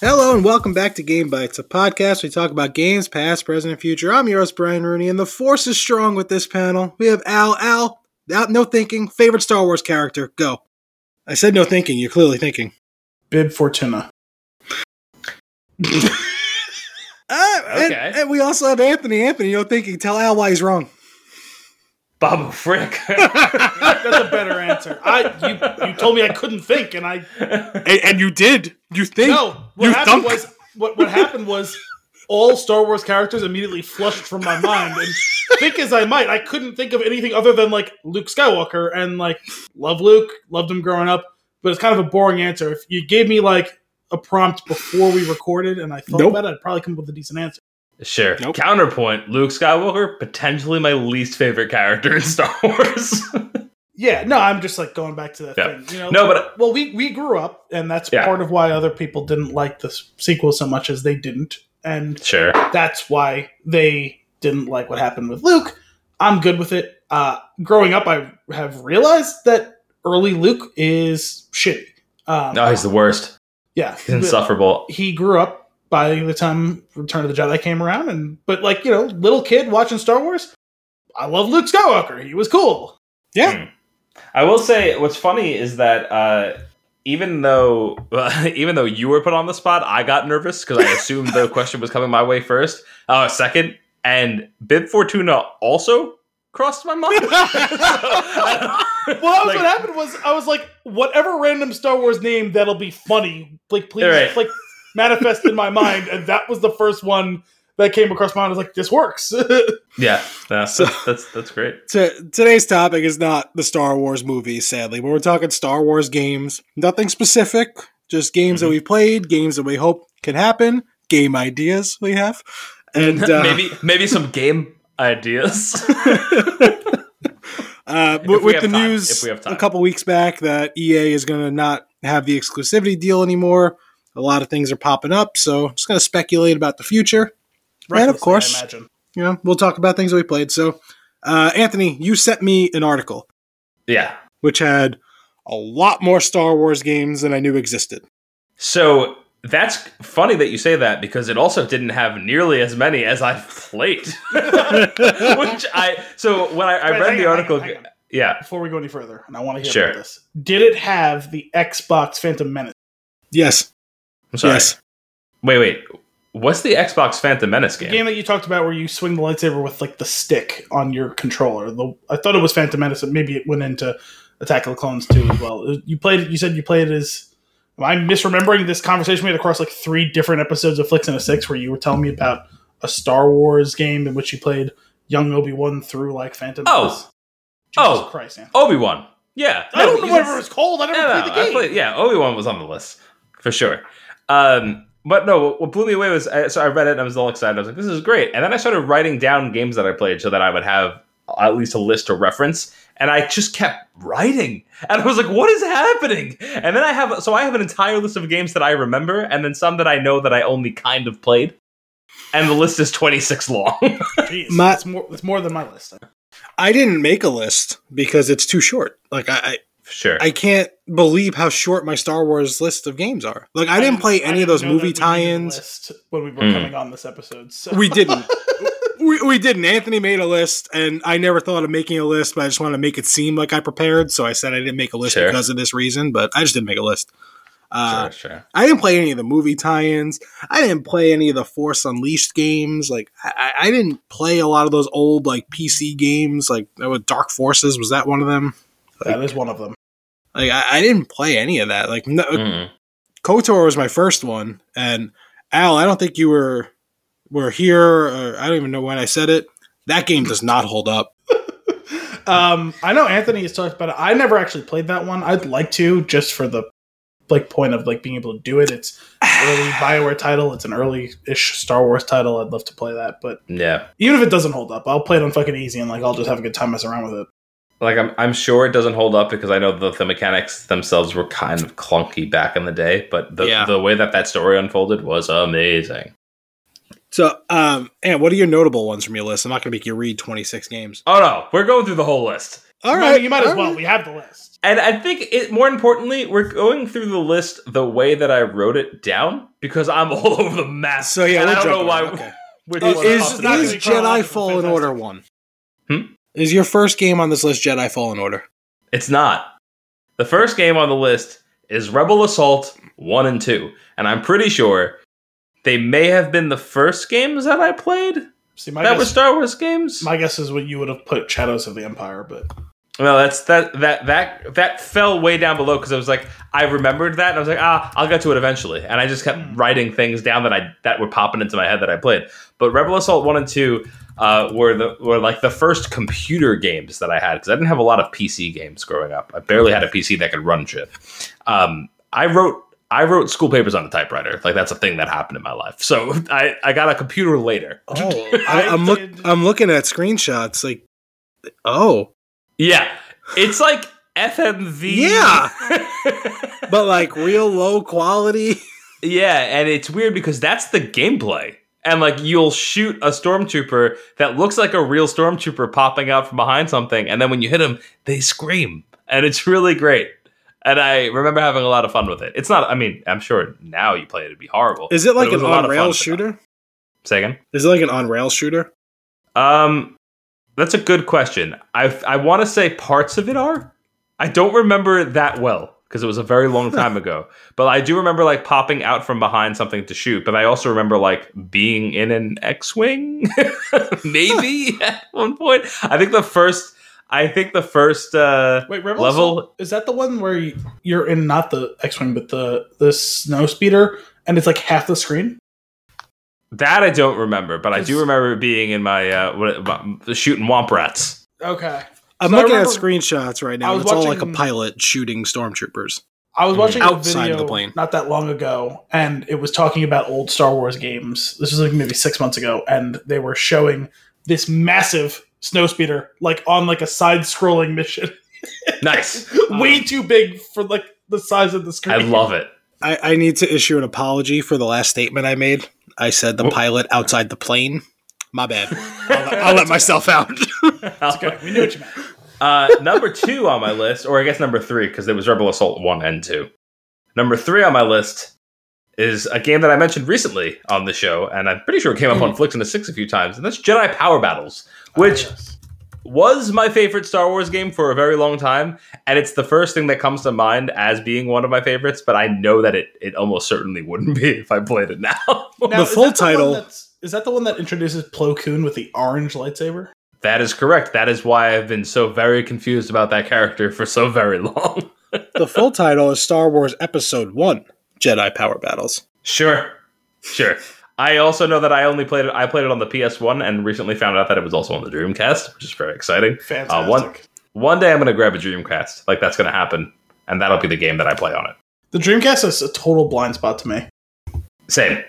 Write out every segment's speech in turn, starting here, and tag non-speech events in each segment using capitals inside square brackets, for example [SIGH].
Hello and welcome back to Game Bites, a podcast we talk about games past, present, and future. I'm your host Brian Rooney, and the force is strong with this panel. We have Al. Al, out no thinking, favorite Star Wars character. Go. I said no thinking. You're clearly thinking. Bib Fortuna. Uh, [LAUGHS] and- Okay. and, we also have Anthony. Anthony, no thinking. Tell Al why he's wrong. Babu Frick. [LAUGHS] That's a better answer. I you you told me I couldn't think, and I and, and you did. You think? no. What You happened thunk. was what what happened was all Star Wars characters immediately flushed from my mind, and think as I might, I couldn't think of anything other than like Luke Skywalker and like love Luke, loved him growing up, but it's kind of a boring answer. If you gave me like a prompt before we recorded and I thought Nope. about it, I'd probably come up with a decent answer. Sure. Nope. Counterpoint: Luke Skywalker, potentially my least favorite character in [LAUGHS] Star Wars. Yeah, no, I'm just like going back to that Yeah. thing. You know, No, but- well, we we grew up, and that's Yeah. part of why other people didn't like the sequel so much as they didn't, and sure. that's why they didn't like what happened with Luke. I'm good with it. Uh, growing up, I have realized that early Luke is shitty. Um, No, he's the worst. yeah, He's insufferable. he grew up by the time Return of the Jedi came around, and but like you know, little kid watching Star Wars, I love Luke Skywalker. He was cool. Yeah. I will say, what's funny is that uh, even though [LAUGHS] even though you were put on the spot, I got nervous because I assumed the [LAUGHS] question was coming my way first, uh, second, and Bib Fortuna also crossed my mind. So, [LAUGHS] Well, that was like- what happened was I was like, whatever random Star Wars name that'll be funny, like please, Right. like manifest in my mind, and that was the first one that came across my mind. I was like, this works. [LAUGHS] Yeah, no, that's, that's that's great. T- today's topic is not the Star Wars movies, sadly, but we're talking Star Wars games. Nothing specific, just games that we played, games that we hope can happen, game ideas we have, and [LAUGHS] uh, maybe maybe some game ideas. [LAUGHS] uh, If with, we with have the time, news if we have time. a couple weeks back that EA is going to not have the exclusivity deal anymore. A lot of things are popping up, so just going to speculate about the future. Recklessly, course. I imagine. You know, we'll talk about things that we played. So, uh, Anthony, you sent me an article yeah. which had a lot more Star Wars games than I knew existed. So that's funny that you say that because it also didn't have nearly as many as I've played. [LAUGHS] Which I so when I, I Wait, read the on, article, hang on, hang on. yeah, Before we go any further, and I want to hear Sure. about this. Did it have the Xbox Phantom Menace? Yes. I'm sorry. Yes. Wait, wait. What's the Xbox Phantom Menace game? The game? game that you talked about where you swing the lightsaber with like the stick on your controller. The, I thought it was Phantom Menace, and maybe it went into Attack of the Clones too as well. Uh, you played it. You said you played it as. Am I misremembering this conversation we had across like three different episodes of Flicks and a Six, where you were telling me about a Star Wars game in which you played young Obi Wan through like Phantom. Oh. Menace? Oh. Jesus Oh. Christ! Man. Obi Wan. Yeah, I don't No, know you whatever can- it's called. I never Yeah, played no, the I game. played- yeah, Obi Wan was on the list for sure. Um, but no, what- what blew me away was I, so I read it and I was all excited. I was like, "This is great!" And then I started writing down games that I played so that I would have at least a list to reference. And I just kept writing, and I was like, "What is happening?" And then I have so I have an entire list of games that I remember, and then some that I know that I only kind of played. And the list is twenty six long. [LAUGHS] Jeez, My- it's more. It's more than my list. I didn't make a list because it's too short. Like I, sure. I, I can't believe how short my Star Wars list of games are. Like I didn't play any of didn't those movie that we needed a tie-ins. when we were Hmm. coming on this episode. So. We didn't. [LAUGHS] we, we didn't. Anthony made a list, and I never thought of making a list, but I just wanted to make it seem like I prepared. So I said I didn't make a list Sure. because of this reason, but I just didn't make a list. Uh, sure, sure. I didn't play any of the movie tie-ins. I didn't play any of the Force Unleashed games. Like I, I I didn't play a lot of those old like PC games. Like Dark Forces was that one of them? that is one of them. Like I, I didn't play any of that. Like no, Mm. KOTOR was my first one, and Al, I don't think you were were here. Or I don't even know when I said it. That game does not hold up. [LAUGHS] Um, I know Anthony has talked about it. I never actually played that one. I'd like to just for the like point of like being able to do it. It's an early [SIGHS] Bioware title. It's an early-ish Star Wars title. I'd love to play that, but Yeah. even if it doesn't hold up, I'll play it on fucking easy and like I'll just have a good time messing around with it. Like I'm, I'm sure it doesn't hold up because I know the, the mechanics themselves were kind of clunky back in the day, but the, Yeah. the way that that story unfolded was amazing. So, um, and what are your notable ones from your list? I'm not going to make you read 26 games. Oh no, we're going through the whole list. All No, right, you might as well. right. We have the list. And I think it more importantly, we're going through the list the way that I wrote it down because I'm [LAUGHS] all over the map. So yeah, and we're I don't know why. around, okay. which Is, one is, popped not in. is Jedi chronological, Fallen. Order one? Hmm? Is your first game on this list Jedi Fallen Order? It's not. The first game on the list is Rebel Assault 1 and 2. And I'm pretty sure they may have been the first games that I played See, my that guess, were Star Wars games. my guess is what you would have put Shadows of the Empire, but well, that's that that that that fell way down below because I was like I remembered that and I was like ah I'll get to it eventually and I just kept Hmm. writing things down that I that were popping into my head that I played. But Rebel Assault 1 and 2 uh, were the were like the first computer games that I had because I didn't have a lot of PC games growing up. I barely had a PC that could run shit. Um, I wrote I wrote school papers on a typewriter. Like that's a thing that happened in my life. So I, I got a computer later. Oh, [LAUGHS] I, I I'm look. I'm looking at screenshots. Like, oh, Yeah, it's like FMV. Yeah. [LAUGHS] but like real low quality. Yeah, and it's weird because that's the gameplay. And like you'll shoot a stormtrooper that looks like a real stormtrooper popping out from behind something, and then when you hit them, they scream. And it's really great. And I remember having a lot of fun with it. It's not I mean, I'm sure now you play it, it'd be horrible. Is it like was an on rail at the time. shooter? Say again? Is it like an on rail shooter? Um that's a good question. I I want to say parts of it are. I don't remember that well because it was a very long time [LAUGHS] ago. But I do remember like popping out from behind something to shoot. But I also remember like being in an X-wing, [LAUGHS] maybe [LAUGHS] at one point. I think the first. I think the first. uh wait, Rebel Level- is that the one where you- you're in not the X-wing but the the snow speeder, and it's like half the screen? That I don't remember, but I do remember being in my uh what, shooting womp rats. Okay, I'm So I looking at screenshots right now. was It's all like a pilot shooting stormtroopers. I was mm-hmm. watching a Outside of the plane. not that long ago, and it was talking about old Star Wars games. This was like maybe six months ago, and they were showing this massive snowspeeder like on like a side-scrolling mission, [LAUGHS] Nice. [LAUGHS] way too big for like the size of the screen. I love it. I, I need to issue an apology for the last statement I made. I said the Whoa. pilot outside the plane. My bad. [LAUGHS] I'll, let- I'll let myself out. Okay, we knew what you meant. Uh, number two on my list, or I guess number three, because there was Rebel Assault 1 and 2. Number three on my list is a game that I mentioned recently on the show, and I'm pretty sure it came up on Flicks in the Six a few times, and that's Jedi Power Battles, which Ah, yes. was my favorite Star Wars game for a very long time, and it's the first thing that comes to mind as being one of my favorites, but I know that it, it almost certainly wouldn't be if I played it now. Now, the full title- that's- is that the one that introduces Plo Koon with the orange lightsaber? that is correct. That is why I've been so very confused about that character for so very long. [LAUGHS] the full title is Star Wars Episode 1 Jedi Power Battles. Sure, sure. I also know that I only played it. I played it on the PS1, and recently found out that it was also on the Dreamcast, which is very exciting. Uh, Fantastic. one- One day I'm going to grab a Dreamcast. Like that's going to happen, and that'll be the game that I play on it. The Dreamcast is a total blind spot to me. Same,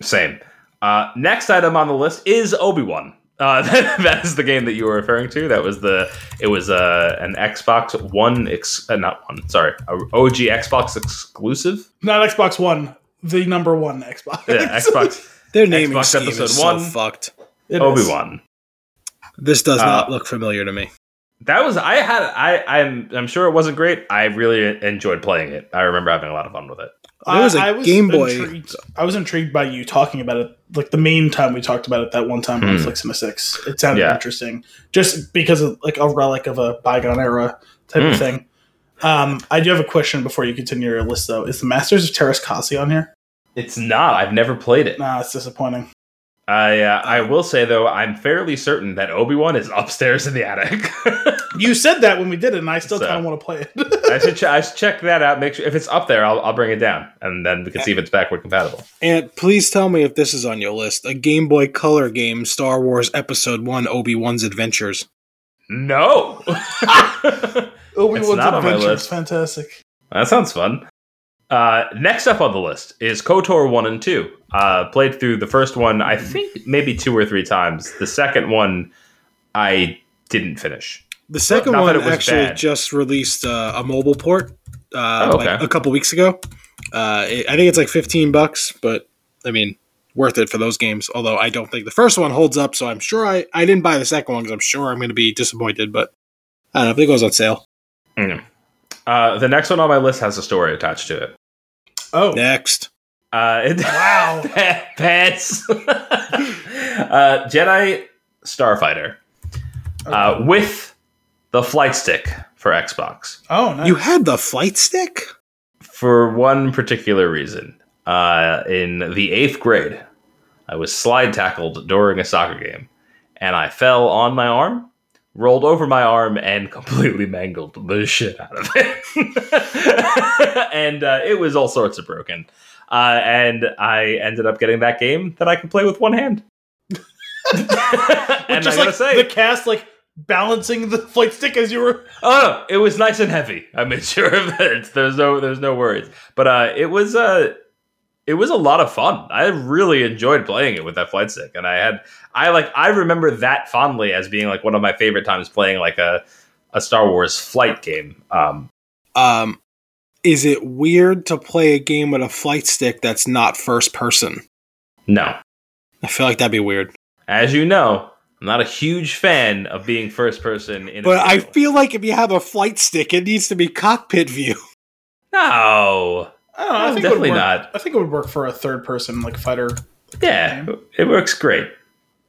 same. Uh, next item on the list is Obi Wan. Uh, that, [LAUGHS] that is the game that you were referring to. That was the. It was uh, an Xbox One, ex, uh, not one. Sorry, a OG Xbox exclusive. Not Xbox One, the number one Xbox. Yeah, Xbox [LAUGHS] Their naming Xbox scheme Episode is 1. so fucked. Obi. Wan. This does Uh, not look familiar to me. That was I had I I'm I'm sure it wasn't great. I really enjoyed playing it. I remember having a lot of fun with it. There was a a Game Boy- Intrigued, I was intrigued by you talking about it, like the main time we talked about it that one time on Hmm. Flicks in Six. It sounded Yeah. interesting, just because of like a relic of a bygone era type Hmm. of thing. Um, I do have a question before you continue your list, though. Is the Masters of Terras Kasi on here? It's not. I've never played it. Nah, it's disappointing. I uh, I will say though, I'm fairly certain that Obi Wan is upstairs in the attic. [LAUGHS] You said that when we did it, and I still So- kind of want to play it. [LAUGHS] I should ch- I should check that out. Make sure if it's up there, I'll I'll bring it down, and then we can see if it's backward compatible. And please tell me if this is on your list. A Game Boy Color game, Star Wars Episode 1 Obi Wan's Adventures. No, Obi [LAUGHS] It's Wan's not on my Adventure list. fantastic. that sounds fun. Uh, next up on the list is KOTOR one and two. Uh, played through the first one, I think maybe two or three times. The second one, I didn't finish. The second Not one actually bad. just released uh, a mobile port uh, Oh, like a couple weeks ago. Uh, it, I think it's like 15 bucks, but I mean, worth it for those games. Although I don't think the first one holds up, so I'm sure I, I didn't buy the second one because I'm sure I'm going to be disappointed, but I don't know. if it goes on sale. Mm. Uh, the next one on my list has a story attached to it. Oh, Next. Uh, it, [LAUGHS] Wow. [LAUGHS] pets. [LAUGHS] uh, Jedi Starfighter uh, with the flight stick for Xbox oh, nice. You had the flight stick? for one particular reason. Uh, in the eighth grade, I was slide tackled during a soccer game, and I fell on my arm, rolled over my arm, and [LAUGHS] completely mangled the shit out of it. [LAUGHS] and uh, it was all sorts of broken. Uh, and I ended up getting that game that I could play with one hand. [LAUGHS] and I just gotta like say, the cast like balancing the [LAUGHS] flight stick as you were. Oh no, it was nice and heavy. I made [LAUGHS] sure of it. There's no there's no worries. But uh it was uh it was a lot of fun. I really enjoyed playing it with that flight stick. And I had I like I remember that fondly as being like one of my favorite times playing like a a Star Wars flight game. Um Um, is it weird to play a game with a flight stick that's not first person? no. I feel like that'd be weird. As you know, I'm not a huge fan of being first person in a But I feel like if you have a flight stick, it needs to be cockpit view. [LAUGHS] No. I don't know. I think definitely it would work, not. I think it would work for a third person like fighter. Yeah, it works great.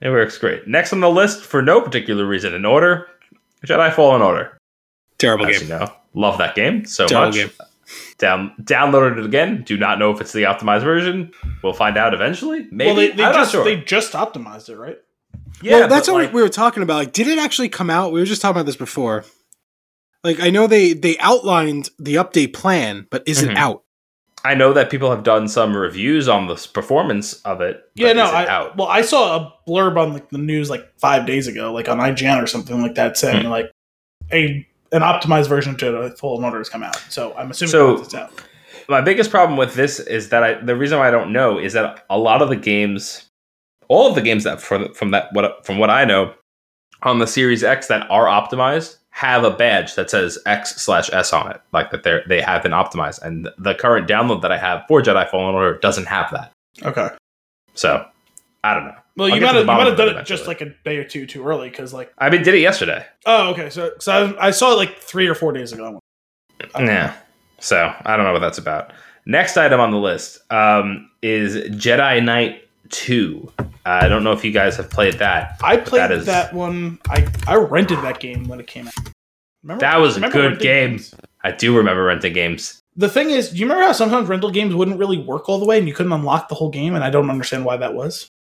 It works great. Next on the list, for no particular reason in order, Jedi Fallen Order. Terrible As game. you know, love that game so Terrible much. game. Down, downloaded it again. Do not know if it's the optimized version. We'll find out eventually. Maybe well, they, they I'm just not sure. they just optimized it, right? Yeah, well, that's what like, we were talking about. Like, did it actually come out? We were just talking about this before. Like, I know they they outlined the update plan, but is Mhm. it out? I know that people have done some reviews on the performance of it. but Yeah, no. is it I, out? well, I saw a blurb on like the news like five days ago, like on IGN or something like that, saying Hmm. like a an optimized version of Jedi Fallen Order has come out. So I'm assuming So- it's out. my biggest problem with this is that I the reason why I don't know is that a lot of the games, all of the games that from from that what from what I know on the Series X that are optimized have a badge that says X slash S on it, like that they they have been optimized, and the current download that I have for Jedi Fallen Order doesn't have that. Okay. So I don't know. Well, I'll you get to might have you might have done it it just like a day or two too early because like I mean, did it yesterday. oh okay so so I, I saw it like three or four days ago. Yeah. So I don't know what that's about. Next item on the list um, is Jedi Knight Two. Uh, I don't know if you guys have played that. I played that that, is- one. I I rented that game when it came out. Remember, That was a good game. games? I do remember renting games. The thing is, do you remember how sometimes rental games wouldn't really work all the way and you couldn't unlock the whole game? And I don't understand why that was.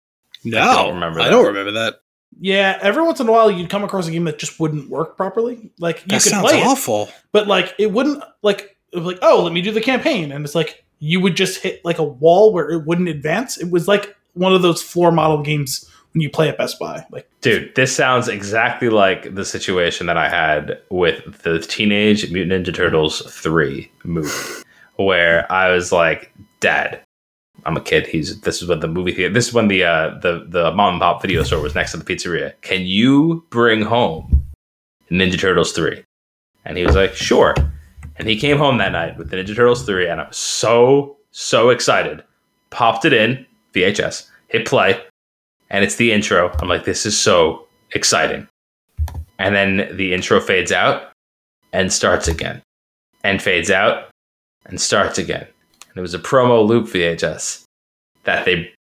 No, I don't remember That. I don't remember that. Yeah, every once in a while you'd come across a game that just wouldn't work properly. Like you That could sounds play it, awful. but like it wouldn't like it was like oh let me do the campaign and it's like you would just hit like a wall where it wouldn't advance. It was like one of those floor model games when you play at Best Buy. Like Dude, this sounds exactly like the situation that I had with the Teenage Mutant Ninja Turtles 3 movie, where I was like, Dad, I'm a kid. He's this is when the movie theater this is when the uh the, the mom and pop video store was next to the pizzeria. Can you bring home Ninja Turtles 3? And he was like, Sure. And he came home that night with the Ninja Turtles 3, and I was so, so excited. Popped it in, VHS, hit play, and it's the intro. I'm like, this is so exciting. And then the intro fades out and starts again, and fades out and starts again. And it was a promo loop VHS that they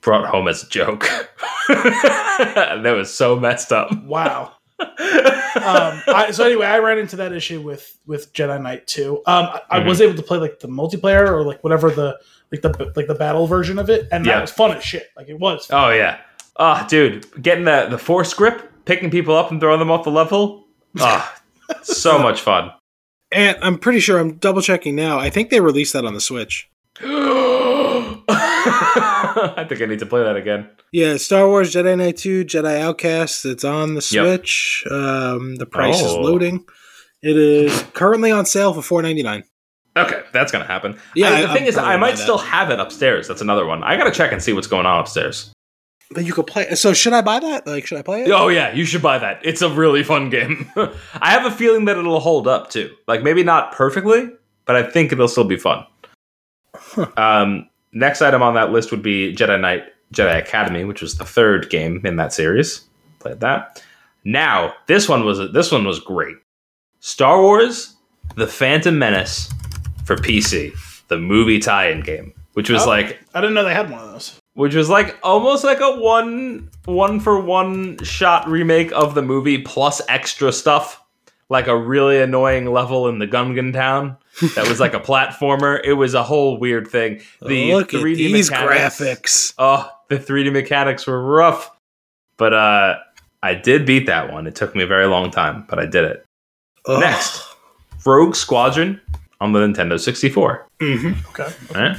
brought home as a joke. [LAUGHS] that was so messed up. wow. Um, I, so anyway, I ran into that issue with with Jedi Knight 2. Um, I, I Mhm. was able to play like the multiplayer or like whatever the like the like the battle version of it, and Yeah. that was fun as shit. Like it was. oh yeah. Oh, dude, getting the the force grip, picking people up and throwing them off the level. Oh, [LAUGHS] so much fun. And I'm pretty sure I'm double checking now. I think they released that on the Switch. [GASPS] [LAUGHS] [LAUGHS] I think I need to play that again. Yeah, Star Wars Jedi Knight 2, Jedi Outcast. It's on the Yep. Switch. Um, the price is Oh. loading. It is currently on sale for four ninety nine. Okay, that's gonna happen. Yeah, Yeah, the I- thing I'm is, I might buy that. still have it upstairs. That's another one. I gotta check and see what's going on upstairs. But you could play. So should I buy that? Like, should I play it? Oh yeah, you should buy that. It's a really fun game. [LAUGHS] I have a feeling that it'll hold up too. Like maybe not perfectly, but I think it'll still be fun. Um, next item on that list would be Jedi Knight Jedi Academy, which was the third game in that series. Played that. Now this one was this one was great. Star Wars: The Phantom Menace for PC, the movie tie-in game, which was Oh. like I didn't know they had one of those. which was like almost like a one one for one shot remake of the movie plus extra stuff like a really annoying level in the gungan town that was like a [LAUGHS] platformer it was a whole weird thing the Look 3d these mechanics, graphics. oh the 3d mechanics were rough but uh i did beat that one it took me a very long time but i did it Ugh. next rogue squadron on the nintendo 64 Mhm. Okay. Eh?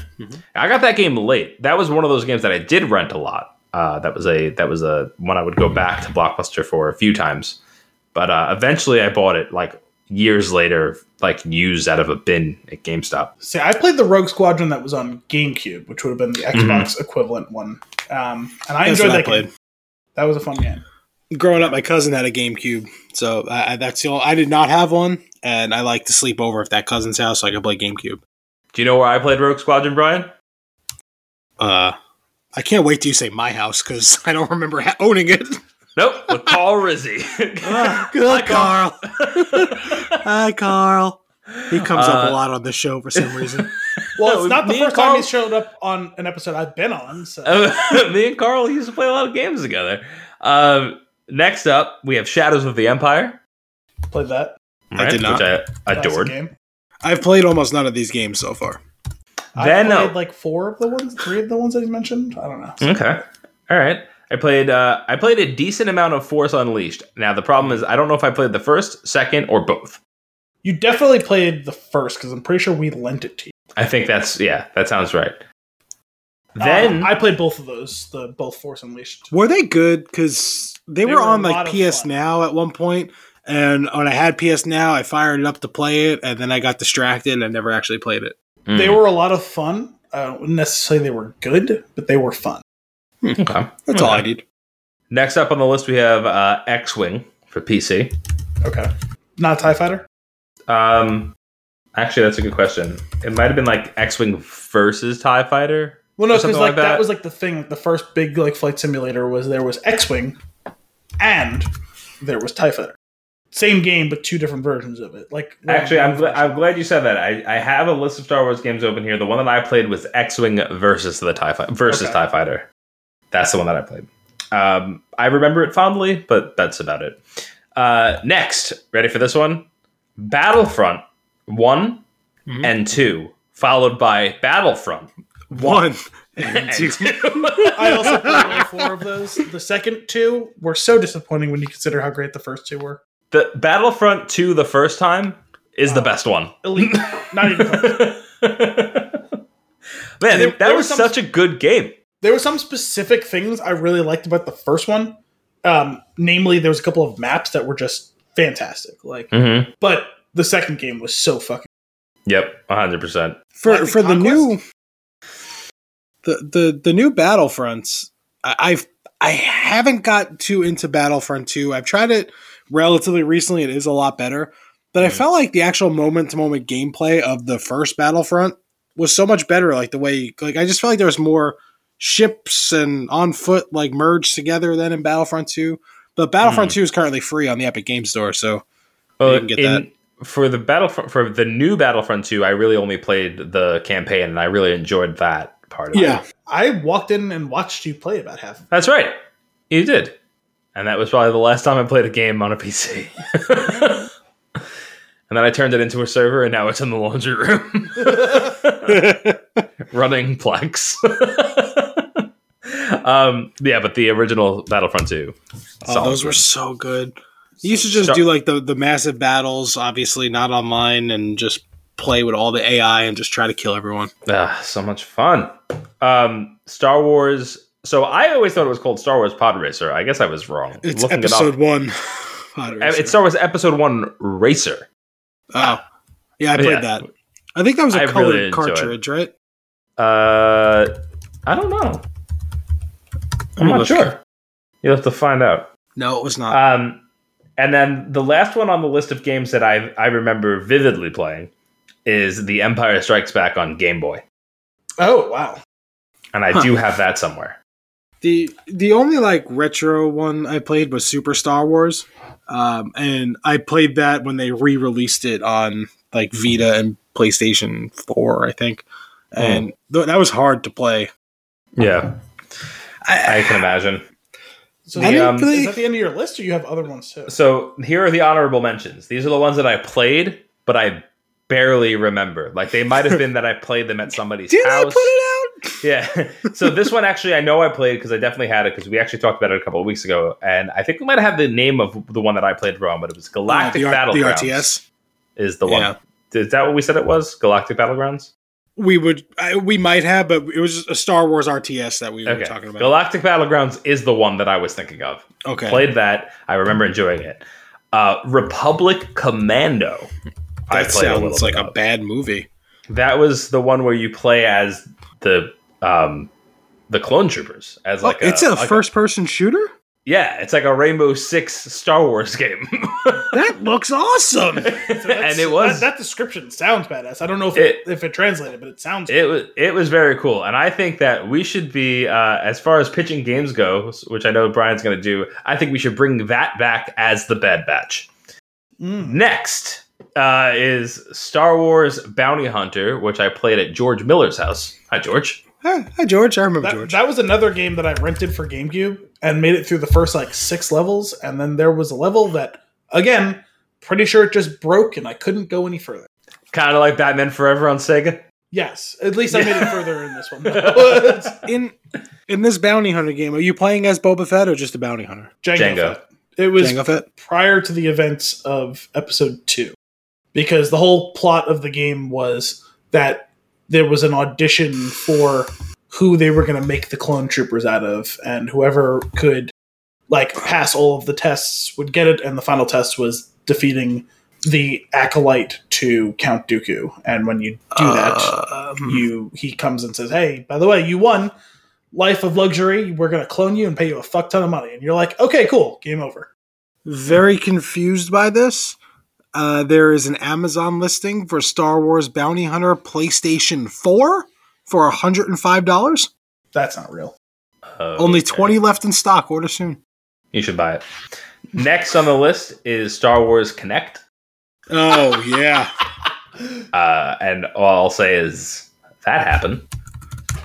I got that game late. That was one of those games that I did rent a lot. Uh, that was a that was a one I would go back to Blockbuster for a few times. But uh, eventually, I bought it like years later, like used out of a bin at GameStop. See, I played the Rogue Squadron that was on GameCube, which would have been the Xbox equivalent one. Um, and I That's enjoyed what I that played. game. That was a fun game. Growing up, my cousin had a GameCube, so I, I- that's the only, I did not have one, and I like to sleep over at that cousin's house so I could play GameCube. Do you know where I played Rogue Squadron, Brian? Uh, I can't wait till you say my house because [LAUGHS] I don't remember ha- owning it. Nope, with [LAUGHS] [LAUGHS] Carl Rizzi. Ah, Good, Carl. Hi, Carl. He comes up Uh, a lot on the show for some reason. [LAUGHS] Well, it's not the Me and first time Carl- he's showed up on an episode I've been on. So. Me and Carl used to play a lot of games together. Um, next up, we have Shadows of the Empire. played that. I did not. Which I Classic adored. Game. I've played almost none of these games so far. Then, I played uh, like four of the ones, three of the ones that he mentioned. I don't know. Okay. All right. I played uh I played a decent amount of Force Unleashed. Now the problem is I don't know if I played the first, second, or both. You definitely played the first because I'm pretty sure we lent it to you. I think that's yeah, that sounds right. Then Uh, I played both of those, the both Force Unleashed. Were they good? Because they, They were were on like PS fun. Now at one point, and when I had PS Now, I fired it up to play it, and then I got distracted and I never actually played it. Mm, They were a lot of fun. I don't necessarily they were good, but they were fun. Okay. That's all I need. Next up on the list we have uh X-Wing for PC. Okay. Not a TIE Fighter? Um actually that's a good question. It might have been like X-Wing versus TIE Fighter. Well, no, because like, like that. that. was like the thing. The first big like flight simulator was there was X Wing, and there was Tie Fighter. Same game, but two different versions of it. Like Actually, I'm, gl- I'm glad you said that. I, I have a list of Star Wars games open here. The one that I played was X-wing versus the Tie Fi- versus Okay. Tie Fighter. That's the one that I played. Um, I remember it fondly, but that's about it. Uh, next, ready for this one? Battlefront one Mhm. and two, followed by Battlefront One [LAUGHS] and and two. two. [LAUGHS] I also played all four of those. The second two were so disappointing when you consider how great the first two were. the Battlefront two the first time is the Oh. best one. Elite, not even. [LAUGHS] Man, There- that there was was some- such a good game. There were some specific things I really liked about the first one. Um, namely, there was a couple of maps that were just fantastic. Like, Mm-hmm. but the second game was so fucking. Yep, hundred percent. for Galactic for the Conquest? new the the the new Battlefronts. I, I've I haven't got too into Battlefront two. I've tried it relatively recently. It is a lot better, but I Mhm. felt like the actual moment to moment gameplay of the first Battlefront was so much better. Like the way like I just felt like there was more ships and on foot like merged together then in Battlefront two. But Battlefront hmm. two is currently free on the Epic Game Store, so Well, You can get in- for the Battlefront for the new Battlefront 2, I really only played the campaign and I really enjoyed that part of yeah. it. I walked in and watched you play about half. That's right. You did. And that was probably the last time I played a game on a PC. [LAUGHS] and then I turned it into a server and now it's in the laundry room. [LAUGHS] [LAUGHS] running Plex. Um yeah, but the original Battlefront 2. Oh, those were so good. You used to just Star- do like the, the massive battles, obviously not online, and just play with all the AI and just try to kill everyone. Ah, so much fun. Um, Star Wars. So I always thought it was called Star Wars Pod Racer. I guess I was wrong. It's Looking it episode up, one. [LAUGHS] Uh, it's Star Wars Episode One Racer. oh, yeah, I played Yeah. that. I think that was a I really colored it. cartridge, right? Uh, I don't know. I'm not sure. You'll have to find out. No, it was not. Um, and then the last one on the list of games that I I remember vividly playing is The Empire Strikes Back on Game Boy, Oh wow! and I Huh. do have that somewhere. The the only like retro one I played was Super Star Wars, um, and I played that when they re released it on like Vita and PlayStation Four, I think, and th- that was hard to play. Yeah, I, I can imagine. So the, um, play- is that the end of your list, or you have other ones too? So here are the honorable mentions. These are the ones that I played, but I barely remember. Like they might have been that I played them at somebody's Did I house. put it out? Yeah. [LAUGHS] so this one actually, I know I played because I definitely had it because we actually talked about it a couple of weeks ago, and I think we might have had the name of the one that I played wrong, but it was Galactic the, R- the RTS. is the Yeah. one. Is that what we said it was? Galactic Battlegrounds. We would, I, we might have, but it was a Star Wars RTS that we were talking about. Galactic Battlegrounds is the one that I was thinking of. okay, Played that. I remember enjoying it. Uh, Republic Commando. I that a sounds like a bad movie. That was the one where you play as the um, the clone troopers as like oh, it's a, like first person shooter. Yeah, it's like a Rainbow Six Star Wars game, [LAUGHS] That looks awesome. [LAUGHS] and it was that, that description sounds badass. I don't know if it, It- if it translated, but it sounds. it was it was very cool, and I think that we should be uh, as far as pitching games go, which I know Brian's going to do. I think we should bring that back as the Bad Batch. Mm. Next uh, is Star Wars Bounty Hunter, which I played at George Miller's house. Hi, George. Hi, hi, George. I remember That, George. that was another game that I rented for GameCube and made it through the first like six levels, and then there was a level that, again, pretty sure it just broke and I couldn't go any further. Kind of like Batman Forever on Sega. Yes, at least I made it further in this one. [LAUGHS] though. in in this bounty hunter game, are you playing as Boba Fett or just a bounty hunter? Jango. Jango. It was Jango Fett. prior to the events of episode two because the whole plot of the game was that there was an audition for who they were going to make the clone troopers out of and whoever could like pass all of the tests would get it and the final test was defeating the acolyte to count dooku. And when you do that Um, you he comes and says hey by the way you won. Life of luxury. We're going to clone you and pay you a fuck ton of money. And you're like okay cool. Game over. Very confused by this. Uh, there is an Amazon listing for Star Wars Bounty Hunter PlayStation 4 for $105. that's not real Only Okay. 20 left in stock. Order soon. You should buy it. Next on the list is Star Wars Kinect. Oh, yeah. [LAUGHS] Uh, and all I'll say is that happened.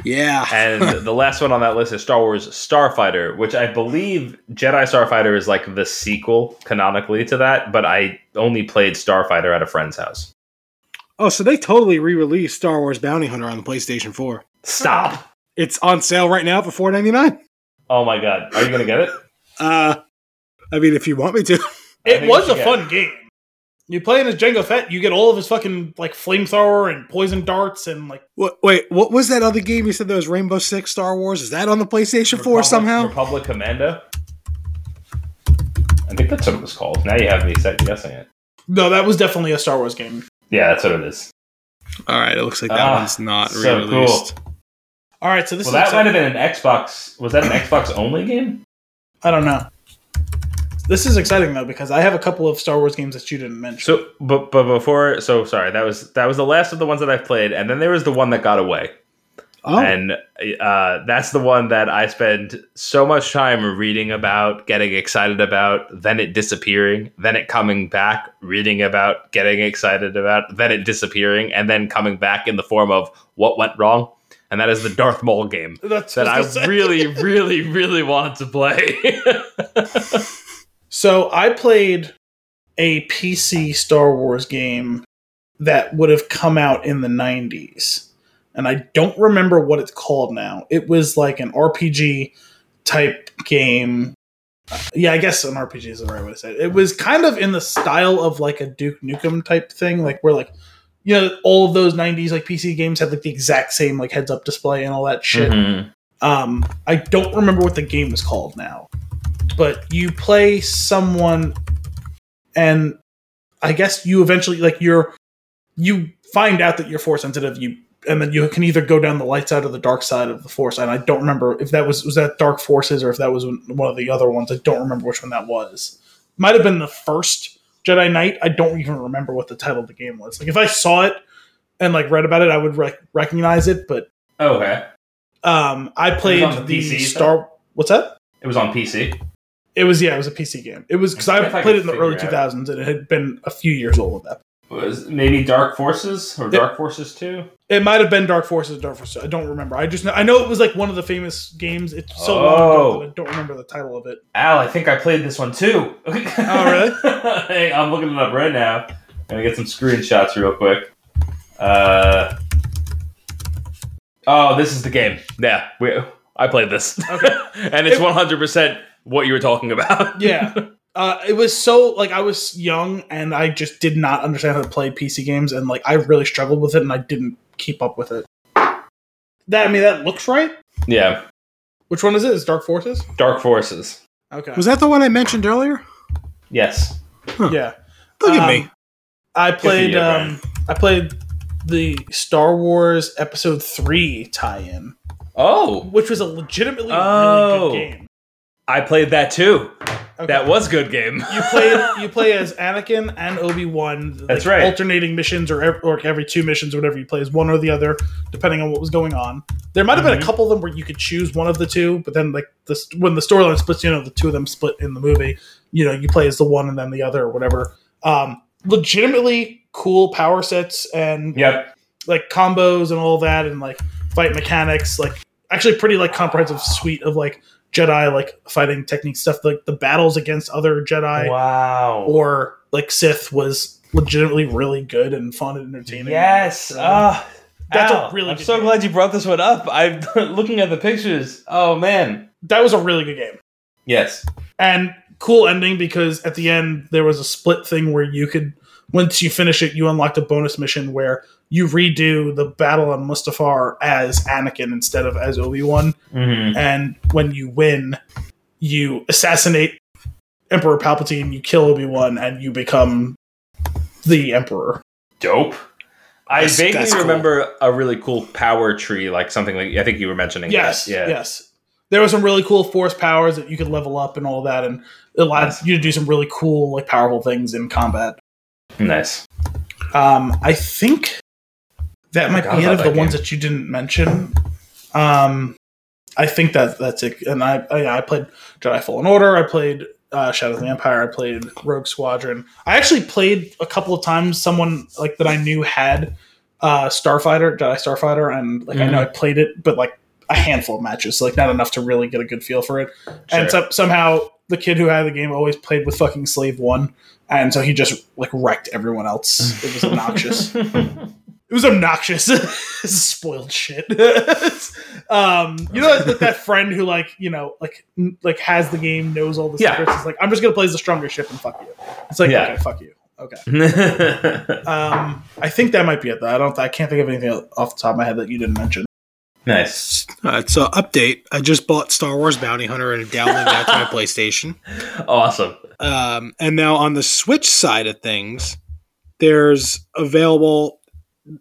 Yeah. [LAUGHS] And the last one on that list is Star Wars Starfighter, which I believe Jedi Starfighter is like the sequel canonically to that, but I only played Starfighter at a friend's house. oh, so they totally re released Star Wars Bounty Hunter on the PlayStation 4. Stop! It's on sale right now for four ninety nine. Oh my god. Are you going to get it? Uh, I mean, if you want me to. I It think was you a should fun game. You play in as Jango Fett, you get all of his fucking like flamethrower and poison darts and like What, wait, what was that other game you said there was Rainbow Six Star Wars? Is that on the PlayStation 4 somehow? Republic Commando? I think that's what it was called. Now you have me second guessing it. no, that was definitely a Star Wars game. Yeah, that's what it is. All right, it looks like that Ah, one's not so re-released. All right, so this Well, is that might have been an Xbox. Was that an Xbox only game? I don't know. This is exciting though because I have a couple of Star Wars games that you didn't mention. So, but but before, so sorry, that was that was the last of the ones that I've played, and then there was the one that got away, Oh, and uh, that's the one that I spend so much time reading about, getting excited about, then it disappearing, then it coming back, reading about, getting excited about, then it disappearing, and then coming back in the form of what went wrong, and that is the Darth Maul game That's that I was gonna say. really, really, really wanted to play. [LAUGHS] So I played a PC Star Wars game that would have come out in the 90s. And I don't remember what it's called now. It was like an RPG type game. Yeah, I guess an RPG is the right way to say it. It was kind of in the style of like a Duke Nukem type thing, like where like you know all of those 90s like PC games had like the exact same like heads up display and all that shit. Mhm. Um, I don't remember what the game was called now, but you play someone, and I guess you eventually like you're you find out that you're force sensitive. You and then you can either go down the light side or the dark side of the force. And I don't remember if that was was that Dark Forces or if that was one of the other ones. I don't remember which one that was. Might have been the first Jedi Knight. I don't even remember what the title of the game was. Like if I saw it and like read about it, I would rec- recognize it, but Okay. um, I played the the, PC Star. What's that? It was on PC. It was yeah, it was a PC game. It was because I I played could it in the early it two thousands, and it had been a few years old at that. Was maybe Dark Forces or Dark Forces Two? It might have been Dark Forces, or Dark Forces. I don't remember. I just know, I know it was like one of the famous games. It's so long ago Oh. I don't remember the title of it. Al, I think I played this one too. oh, really? [LAUGHS] hey, I'm looking it up right now. Gonna get some screenshots real quick. Uh, oh, this is the game. Yeah, we, I played this, Okay. [LAUGHS] and it's 100 percent what you were talking about. [LAUGHS] Yeah. Uh, it was so like I was young and I just did not understand how to play PC games and like I really struggled with it and I didn't keep up with it. That I mean that looks right. yeah. Which one is it? Is Dark Forces? Dark Forces. Okay. Was that the one I mentioned earlier? Yes. yeah. Look at Um, me. I played you, um I played the Star Wars Episode 3 tie-in, Oh, which was a legitimately Oh. really good game. I played that too. Okay. That was good game. [LAUGHS] you played [LAUGHS] you play as Anakin and Obi Wan. That's right. Alternating missions or ev- or every two missions or whatever you play as one or the other, depending on what was going on. There might have been Mhm. a couple of them where you could choose one of the two, but then like this when the storyline splits, you know, the two of them split in the movie. You know, you play as the one and then the other or whatever. Um, legitimately cool power sets and Yep. like combos and all that and like fight mechanics like actually pretty like comprehensive suite of like jedi like fighting technique stuff like the battles against other jedi Wow. or like sith was legitimately really good and fun and entertaining Yes. Um, Ah, that's a really I'm so game. glad you brought this one up. I'm [LAUGHS] looking at the pictures. Oh man. that was a really good game Yes. and cool ending because at the end there was a split thing where you could once you finish it you unlocked a bonus mission where you redo the battle on mustafar as anakin instead of as obi-wan Mm-hmm. and when you win, you assassinate Emperor Palpatine, you kill Obi Wan, and you become the Emperor. Dope. I That's- vaguely that's cool. remember a really cool power tree, like something like I think you were mentioning. Yes, that. Yeah. yes. There were some really cool force powers that you could level up and all that, and it allowed Nice. you to do some really cool, like powerful things in combat. Nice. Um, I think that might be it of the that ones that you didn't mention. Um, I think that that's it. And I, I, I played Jedi Fallen Order. I played uh, Shadow of the Empire. I played Rogue Squadron. I actually played a couple of times. Someone like that I knew had uh, Starfighter, Jedi Starfighter, and like I know I Mm-hmm. played it, but like a handful of matches, like not enough to really get a good feel for it. And so, somehow the kid who had the game always played with fucking Slave One, and so he just like wrecked everyone else. It was [LAUGHS] obnoxious. [LAUGHS] It was obnoxious. [LAUGHS] it's spoiled shit. [LAUGHS] um, you know, like that friend who like you know like n- like has the game, knows all the Yeah. secrets. It's like I'm just gonna play as the stronger ship and fuck you. It's like Yeah. okay, fuck you. Okay. [LAUGHS] Um, I think that might be it. Though I don't. I can't think of anything off the top of my head that you didn't mention. nice. All right, so update. I just bought Star Wars Bounty Hunter and downloaded that to my PlayStation. Awesome. Um, and now on the Switch side of things, there's available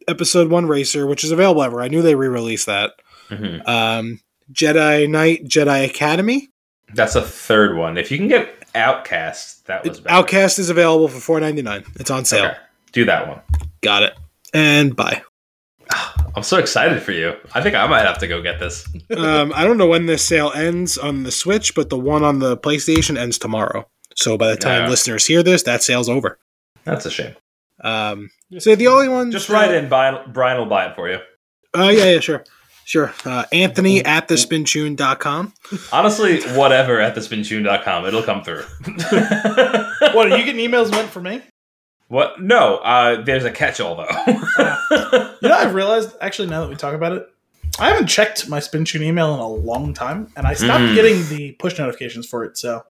Episode One Racer, which is available ever. I knew they re-released that. Mhm. Um, Jedi Knight, Jedi Academy. That's a third one. If you can get Outcast, that was better. Outcast is available for four ninety nine. It's on sale. Okay. Do that one. Got it. And bye. [SIGHS] I'm so excited for you. I think I might have to go get this. [LAUGHS] um, I don't know when this sale ends on the Switch, but the one on the PlayStation ends tomorrow. So by the time Yeah. listeners hear this, that sale's over. That's a shame. Um, so the only one, Just write in. Brian, Brian will buy it for you. Oh yeah, yeah, sure, sure. Uh, Anthony at the thespintune.com. Honestly, whatever at the thespintune.com. It'll come through. [LAUGHS] What are you getting emails meant for me? What? No, uh, there's a catch-all though. [LAUGHS] You know, I've realized actually now that we talk about it, I haven't checked my spin tune email in a long time, and I stopped Mm. getting the push notifications for it. So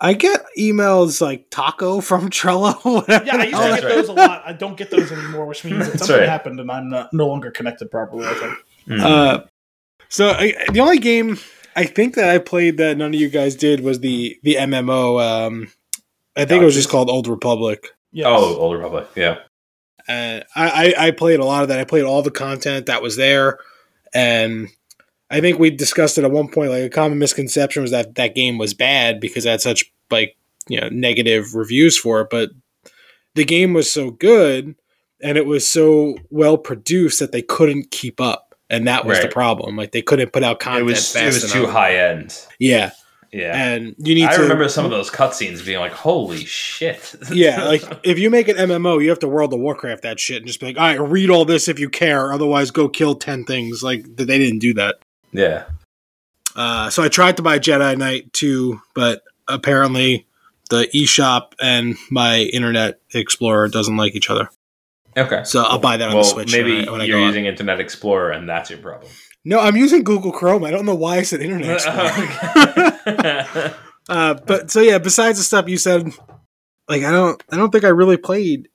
I get emails like Taco from Trello. [LAUGHS] Whatever. yeah, I used to get right. those a lot. I don't get those anymore, which means that something right. happened and I'm not, no longer connected properly. I think. Mm. Uh, so I, the only game I think that I played that none of you guys did was the the MMO. Um, I think it was just called Old Republic. Yes. Oh, Old Republic. Yeah. Uh, I, I I played a lot of that. I played all the content that was there, and I think we discussed it at one point. Like a common misconception was that that game was bad because it had such like you know negative reviews for it. But the game was so good and it was so well produced that they couldn't keep up. and that was the problem. Like they couldn't put out It content was it was too high end. Yeah, Yeah. and you need I to remember some of those cutscenes being like, "Holy shit!" [LAUGHS] yeah, like if you make an MMO, you have to World of Warcraft that shit and just be like, all right, read all this if you care, otherwise go kill ten things. Like they didn't do that. Yeah. Uh, so I tried to buy Jedi Knight 2, but apparently the eShop and my Internet Explorer doesn't like each other. Okay. So I'll buy that on well, the Switch. maybe when I, when you're go on. using Internet Explorer, and that's your problem. No, I'm using Google Chrome. I don't know why I said Internet [LAUGHS] Explorer. [LAUGHS] Uh, but so yeah, besides the stuff you said, like I don't, I don't think I really played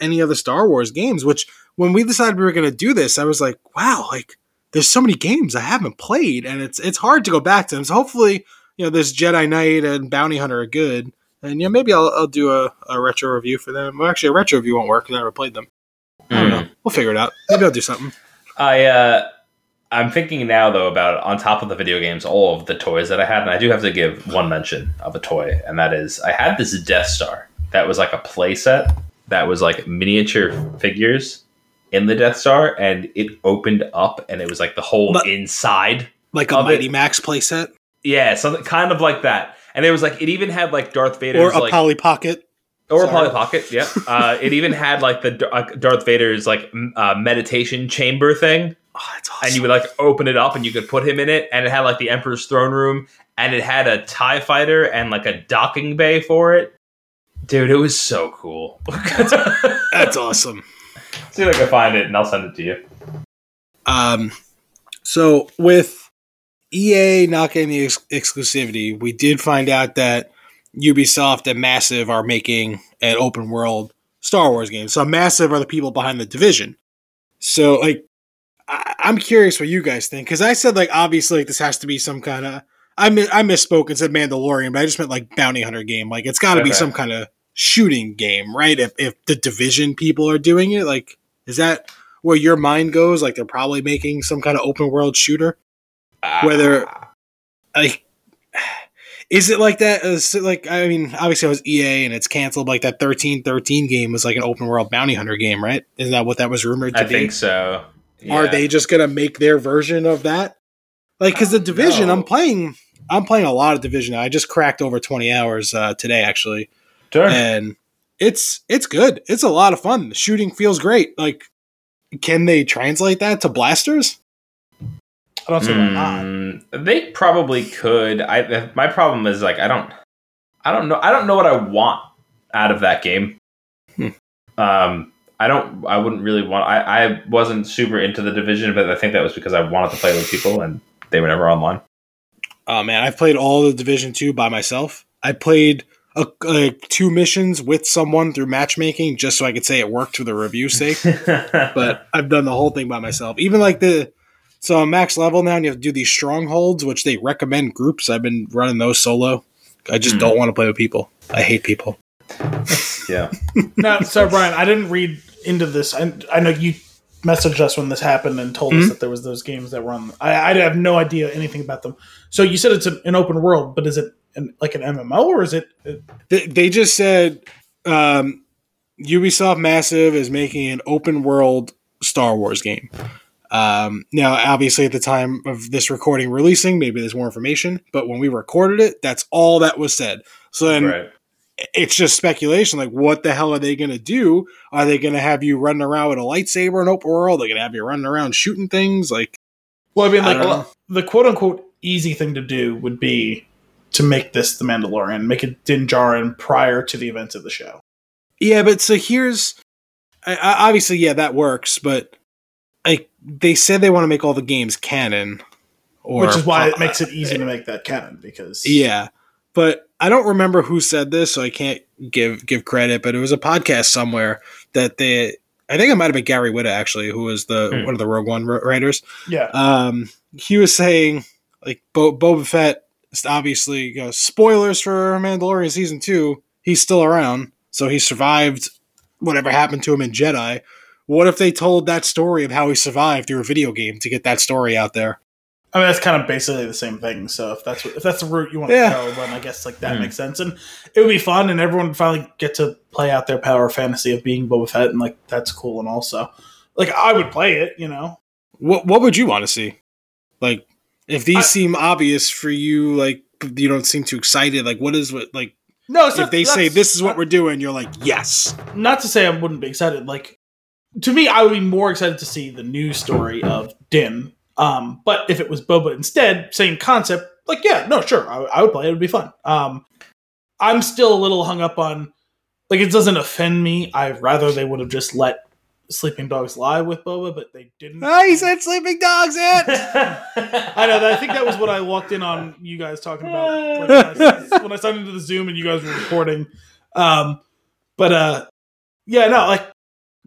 any other Star Wars games. Which when we decided we were going to do this, I was like, wow, like there's so many games I haven't played, and it's it's hard to go back to them. So hopefully, you know, this Jedi Knight and Bounty Hunter are good, and yeah, maybe I'll, I'll do a, a retro review for them. Well, actually, a retro review won't work because I never played them. I don't know. We'll figure it out. Maybe I'll do something. I uh I'm thinking now though about on top of the video games, all of the toys that I had, and I do have to give one mention of a toy, and that is I had this Death Star that was like a play set that was like miniature figures in the Death Star, and it opened up, and it was like the whole But- inside. Like a Of it. Mighty Max playset Yeah, something kind of like that. And it was like it even had like Darth Vader's or a like Polly Pocket. or a Polly Pocket. Yeah, [LAUGHS] uh, it even had like the uh, Darth Vader's like uh, meditation chamber thing. Oh, that's awesome. and you would like open it up and you could put him in it and it had like the emperor's throne room and it had a tie fighter and like a docking bay for it dude it was so cool [LAUGHS] that's awesome. See if i can find it and i'll send it to you Um, so with EA not getting the ex- exclusivity, we did find out that Ubisoft and Massive are making an open world Star Wars game. So Massive are the people behind the Division. So like, I- I'm curious what you guys think because I said like obviously like, this has to be some kind of I mi- I misspoke and said Mandalorian, but I just meant like bounty hunter game. Like it's got to be some kind of shooting game, right? If if the Division people are doing it, like is that where your mind goes? Like they're probably making some kind of open world shooter. Whether- Like, is it like that? Is it like I mean, obviously it was EA and it's canceled. Like that thirteen thirteen game was like an open world bounty hunter game, right? Isn't that what that was rumored to i be? think so Are they just gonna make their version of that? Like, because the division, know. I'm playing. I'm playing a lot of division. I just cracked over 20 hours uh, today, actually, sure. and it's it's good. It's a lot of fun. The shooting feels great. Like, can they translate that to blasters? I don't see why not. Mm, they probably could i my problem is like i don't i don't know i don't know what i want out of that game Hmm. um i don't i wouldn't really want i i wasn't super into the division but i think that was because i wanted to play with people and they were never online Oh man, I've played all the Division Two by myself. I played a, like two missions with someone through matchmaking just so I could say it worked for the review sake. [LAUGHS] but I've done the whole thing by myself. Even like the so I'm max level now, and you have to do these strongholds, which they recommend groups. I've been running those solo. I just Hmm. don't want to play with people. I hate people. yeah [LAUGHS] Now, so Brian, I didn't read into this. I, I know you messaged us when this happened and told us Mhm. that there was those games that were on. I, I have no idea anything about them. So you said it's an, an open world, but is it an, like an MMO or is it? They, they just said um, Ubisoft Massive is making an open world Star Wars game. Um, now, obviously, at the time of this recording releasing, maybe there's more information, but when we recorded it, that's all that was said. So then right it's just speculation. Like, what the hell are they going to do? Are they going to have you running around with a lightsaber in open world? Are they going to have you running around shooting things? Like, Well, I mean, like don't the quote unquote easy thing to do would be to make this the Mandalorian, make it Din Djarin prior to the events of the show. yeah, but so here's I, I, obviously, yeah, that works, but like they said they want to make all the games canon, or which is why it makes it easy to make that canon because Yeah, but I don't remember who said this, so I can't give give credit. But it was a podcast somewhere that they. I think it might have been Gary Whitta actually, who was the Hmm. one of the Rogue One writers. yeah, Um, he was saying like Bo- Boba Fett. Is Obviously, you know, spoilers for Mandalorian season two. He's still around, so he survived whatever happened to him in Jedi. What if they told that story of how he survived through a video game to get that story out there? I mean that's kind of basically the same thing. So if that's what, if that's the route you want Yeah. to go, then I guess like that Hmm. makes sense, and it would be fun, and everyone would finally get to play out their power fantasy of being Boba Fett, and like that's cool, and also like I would play it, you know. What What would you want to see? Like, if these I- seem obvious for you, like you don't seem too excited. Like, what is what like? No, if not- they say this is what we're doing, you're like, yes. not to say I wouldn't be excited. Like to me, I would be more excited to see the news story of Din. Um, but if it was Boba instead, same concept. Like, yeah, no, sure, I, I would play. It would be fun. Um, I'm still a little hung up on. Like, it doesn't offend me. I'd rather they would have just let sleeping dogs lie with Boba, but they didn't. Ah, he said sleeping dogs. It. [LAUGHS] I know that. I think that was what I walked in on you guys talking about like, [LAUGHS] when, I, when I signed into the Zoom and you guys were recording. Um, but uh, yeah, no, like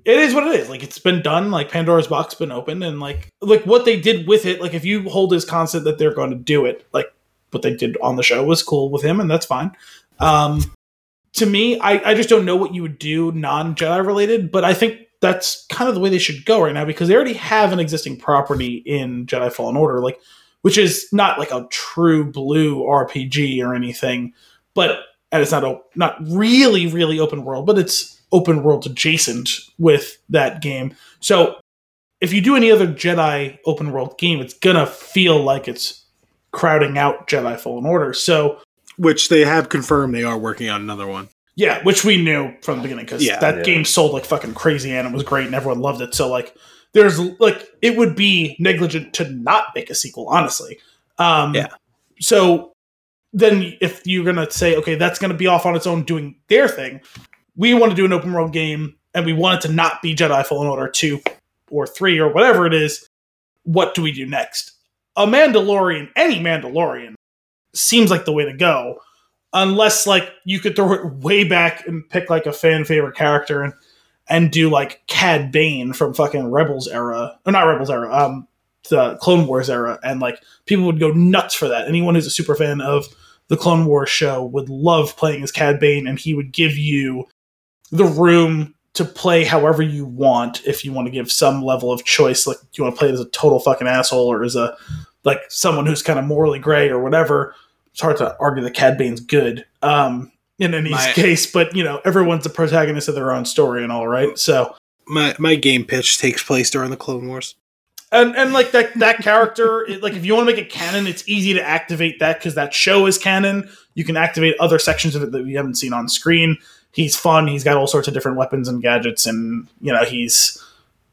it is what it is. Like it's been done. Like Pandora's box been opened, and like like what they did with it. Like if you hold this concept that they're going to do it, like what they did on the show was cool with him, and that's fine. Um, to me, I I just don't know what you would do non Jedi related, but I think that's kind of the way they should go right now because they already have an existing property in Jedi Fallen Order, like which is not like a true blue RPG or anything, but and it's not a, not really really open world, but it's open world adjacent with that game. So if you do any other Jedi open world game, it's gonna feel like it's crowding out Jedi Fallen Order. So Which they have confirmed they are working on another one. Yeah, which we knew from the beginning because Yeah. that Yeah. game sold like fucking crazy and it was great and everyone loved it. So like, there's like it would be negligent to not make a sequel, honestly. Um, Yeah. So then, if you're gonna say, okay, that's gonna be off on its own doing their thing, we want to do an open world game and we want it to not be Jedi Fallen Order two or three or whatever it is. What do we do next? A Mandalorian, any Mandalorian, seems like the way to go unless like you could throw it way back and pick like a fan favorite character and and do like Cad Bane from fucking Rebels era or not Rebels era, um, the Clone Wars era, and like people would go nuts for that. Anyone who's a super fan of the Clone Wars show would love playing as Cad Bane, and he would give you the room to play however you want if you want to give some level of choice. Like, you want to play as a total fucking asshole or as a like someone who's kind of morally gray or whatever? It's hard to argue that Cad Bane's good. Um, in any My- case, but you know, everyone's the protagonist of their own story and all right. So My my game pitch takes place during the Clone Wars. and and like that that character, like if you want to make it canon, it's easy to activate that because that show is canon. You can activate other sections of it that we haven't seen on screen. He's fun. He's got all sorts of different weapons and gadgets, and you know he's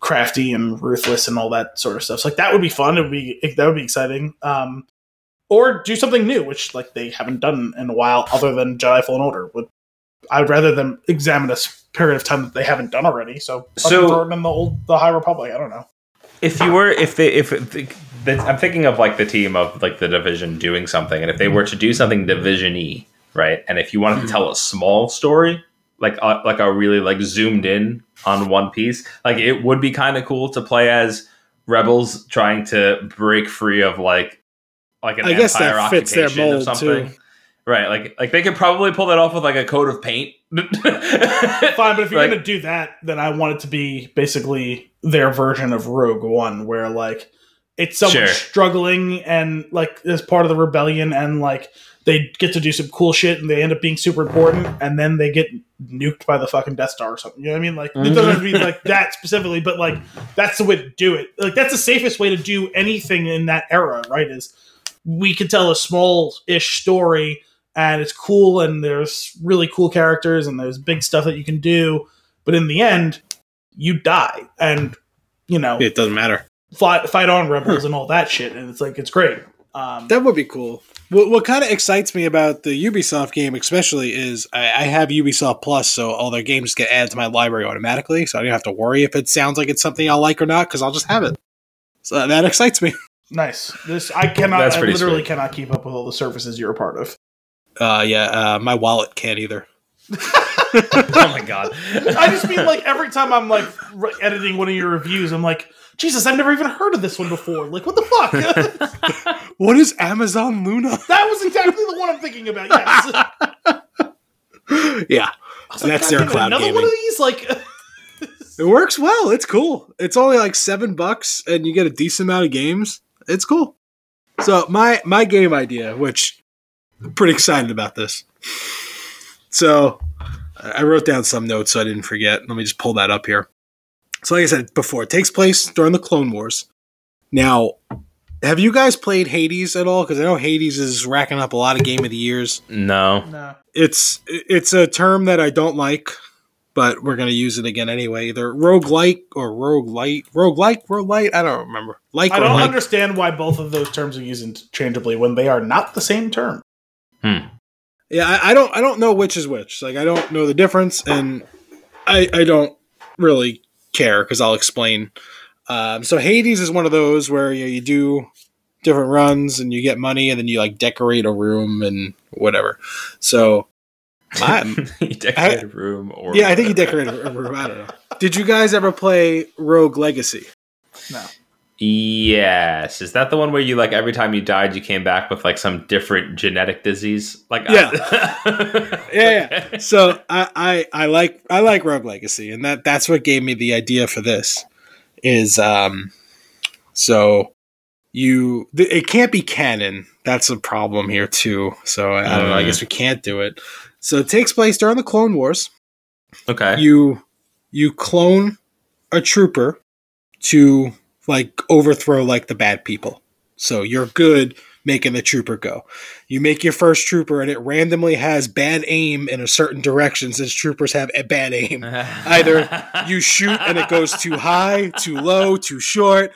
crafty and ruthless and all that sort of stuff. So like that would be fun. It would be that would be exciting. Um, or do something new, which like they haven't done in a while, other than Jedi Fallen Order. Would I would rather them examine a s- period of time that they haven't done already. So So- so throw it in the old the High Republic. I don't know. if you were if they if the, the, I'm thinking of like the team of like the division doing something, and if they were to do something division y, right? And if you wanted to hmm. tell a small story, like a, like a really like zoomed in on one piece, like it would be kind of cool to play as rebels trying to break free of like like an I guess that fits their mold, something. too. Right, like like they could probably pull that off with like a coat of paint. [LAUGHS] Fine, but if you're Like- gonna do that, then I want it to be basically their version of Rogue One, where like it's someone Sure. struggling and like as part of the rebellion, and like they get to do some cool shit, and they end up being super important, and then they get nuked by the fucking Death Star or something. You know what I mean? Like it doesn't have to be mm-hmm. like that specifically, but like that's the way to do it. Like that's the safest way to do anything in that era, right? Is we could tell a small-ish story and it's cool and there's really cool characters and there's big stuff that you can do but in the end you die and you know It doesn't matter. fight, fight on rebels and all that shit and it's like it's great um, That would be cool. What, what kind of excites me about the Ubisoft game, especially, is I, I have Ubisoft Plus, so all their games get added to my library automatically, so I don't have to worry if it sounds like it's something I'll like or not, because I'll just have it. So that excites me. [LAUGHS] nice this i cannot That's i literally sweet. cannot keep up with all the services you're a part of Uh, yeah, uh, my wallet can't either. [LAUGHS] oh my god! i just mean like every time i'm like re- editing one of your reviews i'm like jesus i've never even heard of this one before like what the fuck [LAUGHS] What is Amazon Luna? That was exactly the one i'm thinking about yes [LAUGHS] yeah, I was That's their cloud another one of these like it works well. It's cool. It's only like seven bucks, and you get a decent amount of games. It's cool. So my my game idea, which I'm pretty excited about this. So I I wrote down some notes so I didn't forget. Let me just pull that up here. So like I said before, it takes place during the Clone Wars. Now, have you guys played Hades at all? Because I know Hades is racking up a lot of game of the years. No. No. It's it's a term that I don't like, but we're gonna use it again anyway. Either rogue roguelike or rogue light, rogue roguelite. Roguelike, roguelite, I don't remember. Like I don't like. understand why both of those terms are used interchangeably when they are not the same term. Hmm. Yeah, I, I don't I don't know which is which. Like I don't know the difference, and I I don't really care because I'll explain. Um, so Hades is one of those where you, you do different runs and you get money, and then you like decorate a room and whatever. So my, [LAUGHS] you decorate a room or yeah, I think you whatever. decorated a room. I don't know. Did you guys ever play Rogue Legacy? No. Yes, is that the one where you like every time you died, you came back with like some different genetic disease? Like, Yeah. I- Yeah, [LAUGHS] [LAUGHS] Okay. so I, I I like I like Rogue Legacy, and that that's what gave me the idea for this. Is um, so you th- it can't be canon. That's a problem here too. So I, I don't know. I Mm. guess we can't do it. So it takes place during the Clone Wars. Okay. You you clone a trooper to like overthrow like the bad people. So you're good making the trooper go. You make your first trooper and it randomly has bad aim in a certain direction since troopers have a bad aim. [LAUGHS] Either You shoot and it goes too high, too low, too short.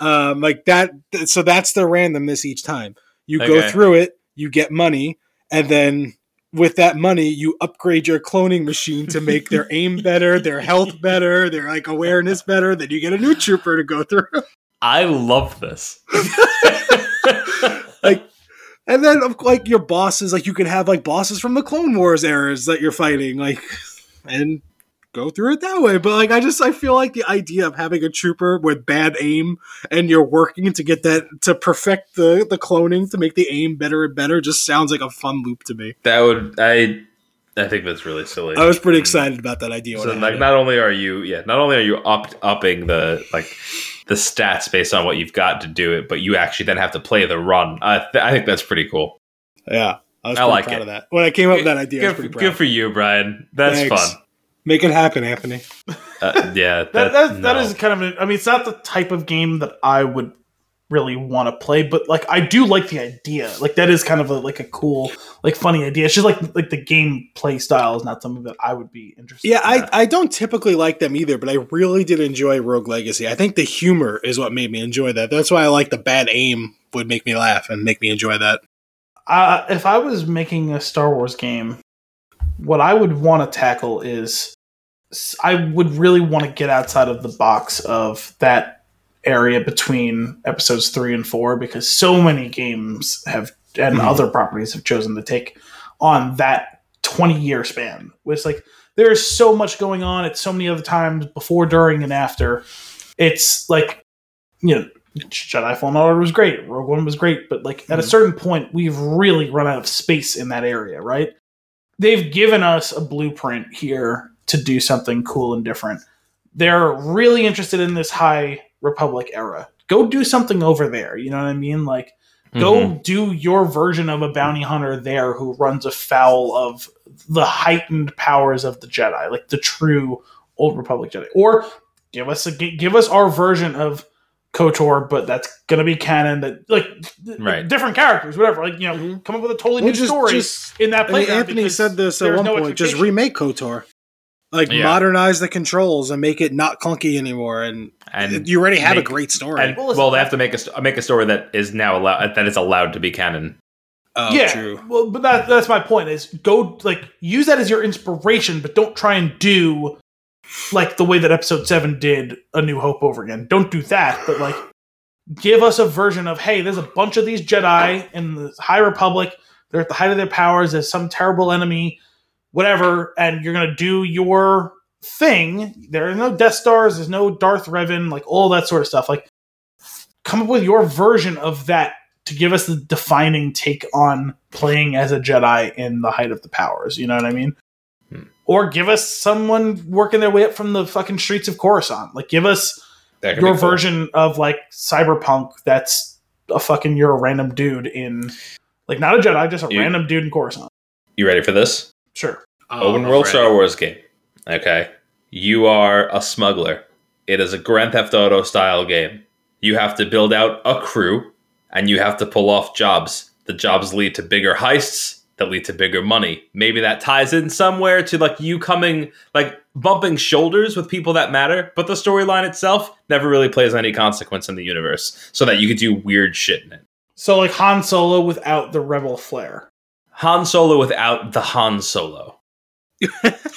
Um, like that. So that's the randomness each time. You go through it, you get money, and then with that money, you upgrade your cloning machine to make their [LAUGHS] aim better, their health better, their like awareness better. Then you get a new trooper to go through. [LAUGHS] I love this. [LAUGHS] like and then like your bosses like you can have like bosses from the clone wars eras that you're fighting like and go through it that way but like i just i feel like the idea of having a trooper with bad aim and you're working to get that to perfect the the cloning to make the aim better and better just sounds like a fun loop to me that would I. I think that's really silly. i was pretty mm. excited about that idea So like, not only are you, yeah, not only are you up upping the like the stats based on what you've got to do it, but you actually then have to play the run. I, th- I think that's pretty cool. yeah i was I like proud it. of that when i came up with that idea Good, pretty for, proud. good for you, Brian. That's Thanks. fun. Make it happen anthony Uh, yeah, [LAUGHS] That, that, that, that no. is kind of an, I mean, it's not the type of game that I would really want to play, but like I do like the idea. Like that is kind of a like a cool, like funny idea. It's just like like the gameplay style is not something that I would be interested. Yeah, in. I, I don't typically like them either, but I really did enjoy Rogue Legacy. I think the humor is what made me enjoy that. That's why I like the bad aim would make me laugh and make me enjoy that. uh, if I was making a Star Wars game, what I would want to tackle is s- I would really want to get outside of the box of that area between episodes three and four because so many games have and Mhm. other properties have chosen to take on that 20 year span. It's like there's so much going on at so many other times before, during, and after. It's like, you know, Jedi Fallen Order was great, Rogue One was great, but like at a Mhm. certain point, we've really run out of space in that area, right? They've given us a blueprint here to do something cool and different. They're really interested in this High Republic era. Go do something over there. You know what I mean? Like, go Mhm. do your version of a bounty hunter there who runs afoul of the heightened powers of the Jedi, like the true old Republic Jedi. Or give us a give us our version of KOTOR, but that's gonna be canon. That like Right. different characters, whatever. Like you know, Mhm. come up with a totally Well, new just, story just in that playground. Anthony said this at one no point. Just remake KOTOR. Like Yeah. modernize the controls and make it not clunky anymore. And, and you already have make- a great story. and Well, well, they have to make a make a story that is now allowed that is allowed to be canon. oh, yeah, true. well, but that, that's my point. Is go like use that as your inspiration, but don't try and do like the way that Episode Seven did A New Hope over again. Don't do that, but like give us a version of hey, there's a bunch of these Jedi in the High Republic. They're at the height of their powers. There's some terrible enemy, whatever, and you're gonna do your thing. There are no Death Stars. There's no Darth Revan. Like all that sort of stuff. Like come up with your version of that to give us the defining take on playing as a Jedi in the height of the powers. You know what I mean? Hmm. Or give us someone working their way up from the fucking streets of Coruscant. Like, give us your version of like cyberpunk that's a fucking you're a random dude in like not a Jedi, just a You- random dude in Coruscant. You ready for this? Sure. Oh, Open world right. Star Wars game. Okay. You are a smuggler. It is a Grand Theft Auto style game. you have to build out a crew and you have to pull off jobs. The jobs lead to bigger heists that lead to bigger money. Maybe that ties in somewhere to like you coming like bumping shoulders with people that matter, but the storyline itself never really plays any consequence in the universe so that you could do weird shit in it. So like Han Solo without the rebel flair. Han Solo without the Han Solo. [LAUGHS]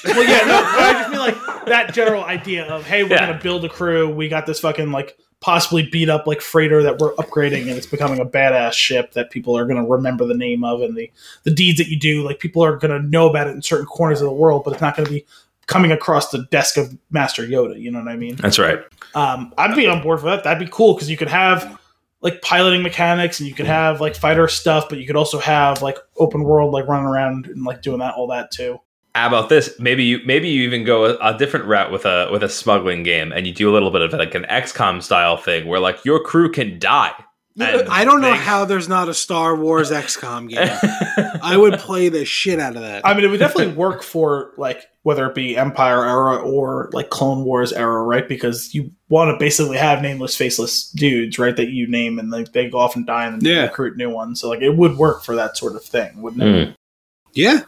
Well, yeah, no, I just mean like that general idea of hey, we're Yeah. gonna build a crew. We got this fucking like possibly beat up like freighter that we're upgrading, and it's becoming a badass ship that people are gonna remember the name of and the the deeds that you do. Like people are gonna know about it in certain corners of the world, but it's not gonna be coming across the desk of Master Yoda. You know what I mean? That's right. Um, I'd be on board for that. That'd be cool because you could have like piloting mechanics and you could have like fighter stuff, but you could also have like open world, like running around and like doing that all that too. How about this? Maybe you maybe you even go a, a different route with a with a smuggling game, and you do a little bit of like an XCOM style thing, where like your crew can die. I don't know they- how there's not a Star Wars XCOM [LAUGHS] game. I would play the shit out of that. I mean, it would definitely work for like whether it be Empire era or like Clone Wars era, right? Because you want to basically have nameless, faceless dudes, right? That you name and like they go off and die and then Yeah. recruit new ones. So like it would work for that sort of thing, wouldn't it? Mm. yeah.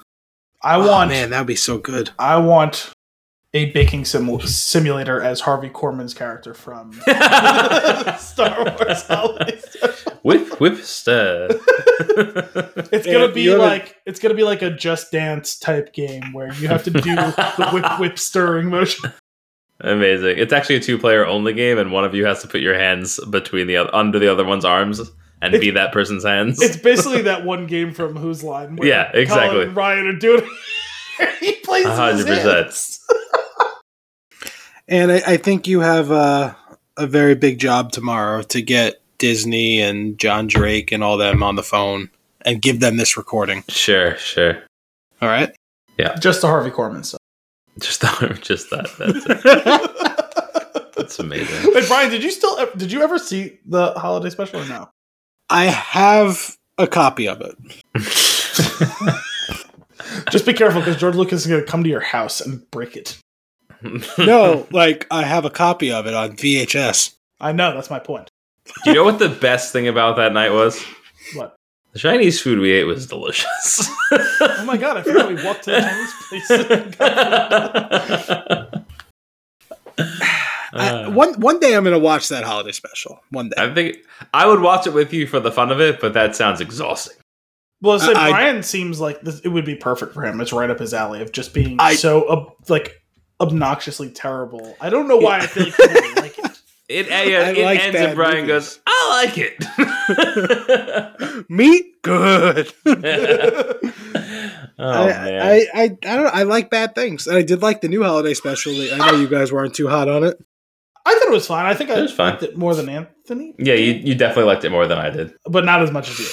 I Oh, want, man, that'd be so good. I want a baking sim- simulator as Harvey Korman's character from [LAUGHS] Star Wars Whip, whip, stir. it's gonna be like it's gonna be like a Just Dance type game where you have to do the whip, whip, stirring motion. Amazing! It's actually a two-player only game, and one of you has to put your hands between the other, under the other one's arms and it's, be that person's hands. It's basically that one game from Whose Line? yeah, exactly. Colin Ryan are [LAUGHS] he plays 100%. And I, I think you have uh, a very big job tomorrow to get Disney and John Drake and all them on the phone and give them this recording. sure, sure. All right. Yeah. Just the Harvey Korman stuff. Just [LAUGHS] just that. That's it. [LAUGHS] That's amazing. Wait, Brian, did you still did you ever see the holiday special or no? I have a copy of it. [LAUGHS] Just be careful because George Lucas is going to come to your house and break it. [LAUGHS] No, like I have a copy of it on VHS. I know that's my point. Do you know what the best thing about that night was? What? The Chinese food we ate was delicious. Oh my god! I forgot we walked to the Chinese place. [LAUGHS] I, Uh, one one day I'm gonna watch that holiday special. One day. I think I would watch it with you for the fun of it, but that sounds exhausting. Well, so I- Brian seems like this, it would be perfect for him. It's right up his alley of just being I- so ob- like obnoxiously terrible. I don't know why I feel like he would like it. [LAUGHS] It, I it like ends bad and Brian movies. goes, I like it. [LAUGHS] [LAUGHS] Meat, good. oh I, man. I, I, I don't know. I like bad things, and I did like the new holiday special. I know you guys weren't too hot on it. I thought it was fine. I think I It was fine. liked it more than Anthony. yeah, you, you definitely liked it more than I did. but not as much as you.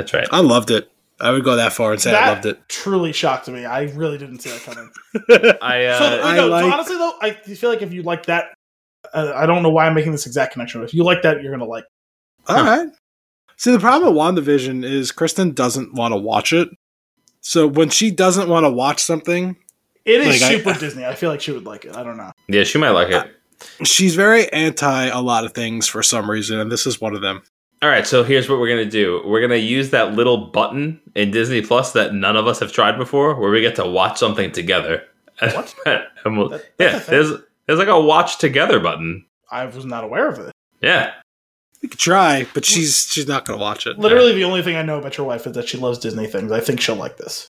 That's right. I loved it. I would go that far and say that I loved it. truly shocked me. I really didn't see that coming. [LAUGHS] I uh, so, I no, so honestly though, I feel like if you like that, uh, I don't know why I'm making this exact connection. But If you like that, you're gonna like. All right. See, the problem with WandaVision is Kristen doesn't want to watch it. So when she doesn't want to watch something, It is Like, I- super Disney. I feel like she would like it. I don't know. yeah, she might like it. she's very anti a lot of things for some reason, and this is one of them. All right, so here's what we're gonna do. We're gonna use that little button in Disney Plus that none of us have tried before, where we get to watch something together. What? [LAUGHS] And we'll- That- yeah, there's there's like a watch together button. I was not aware of it. Yeah, We could try, but she's she's not going to watch it. Literally, the only thing I know about your wife is that she loves Disney things. I think she'll like this.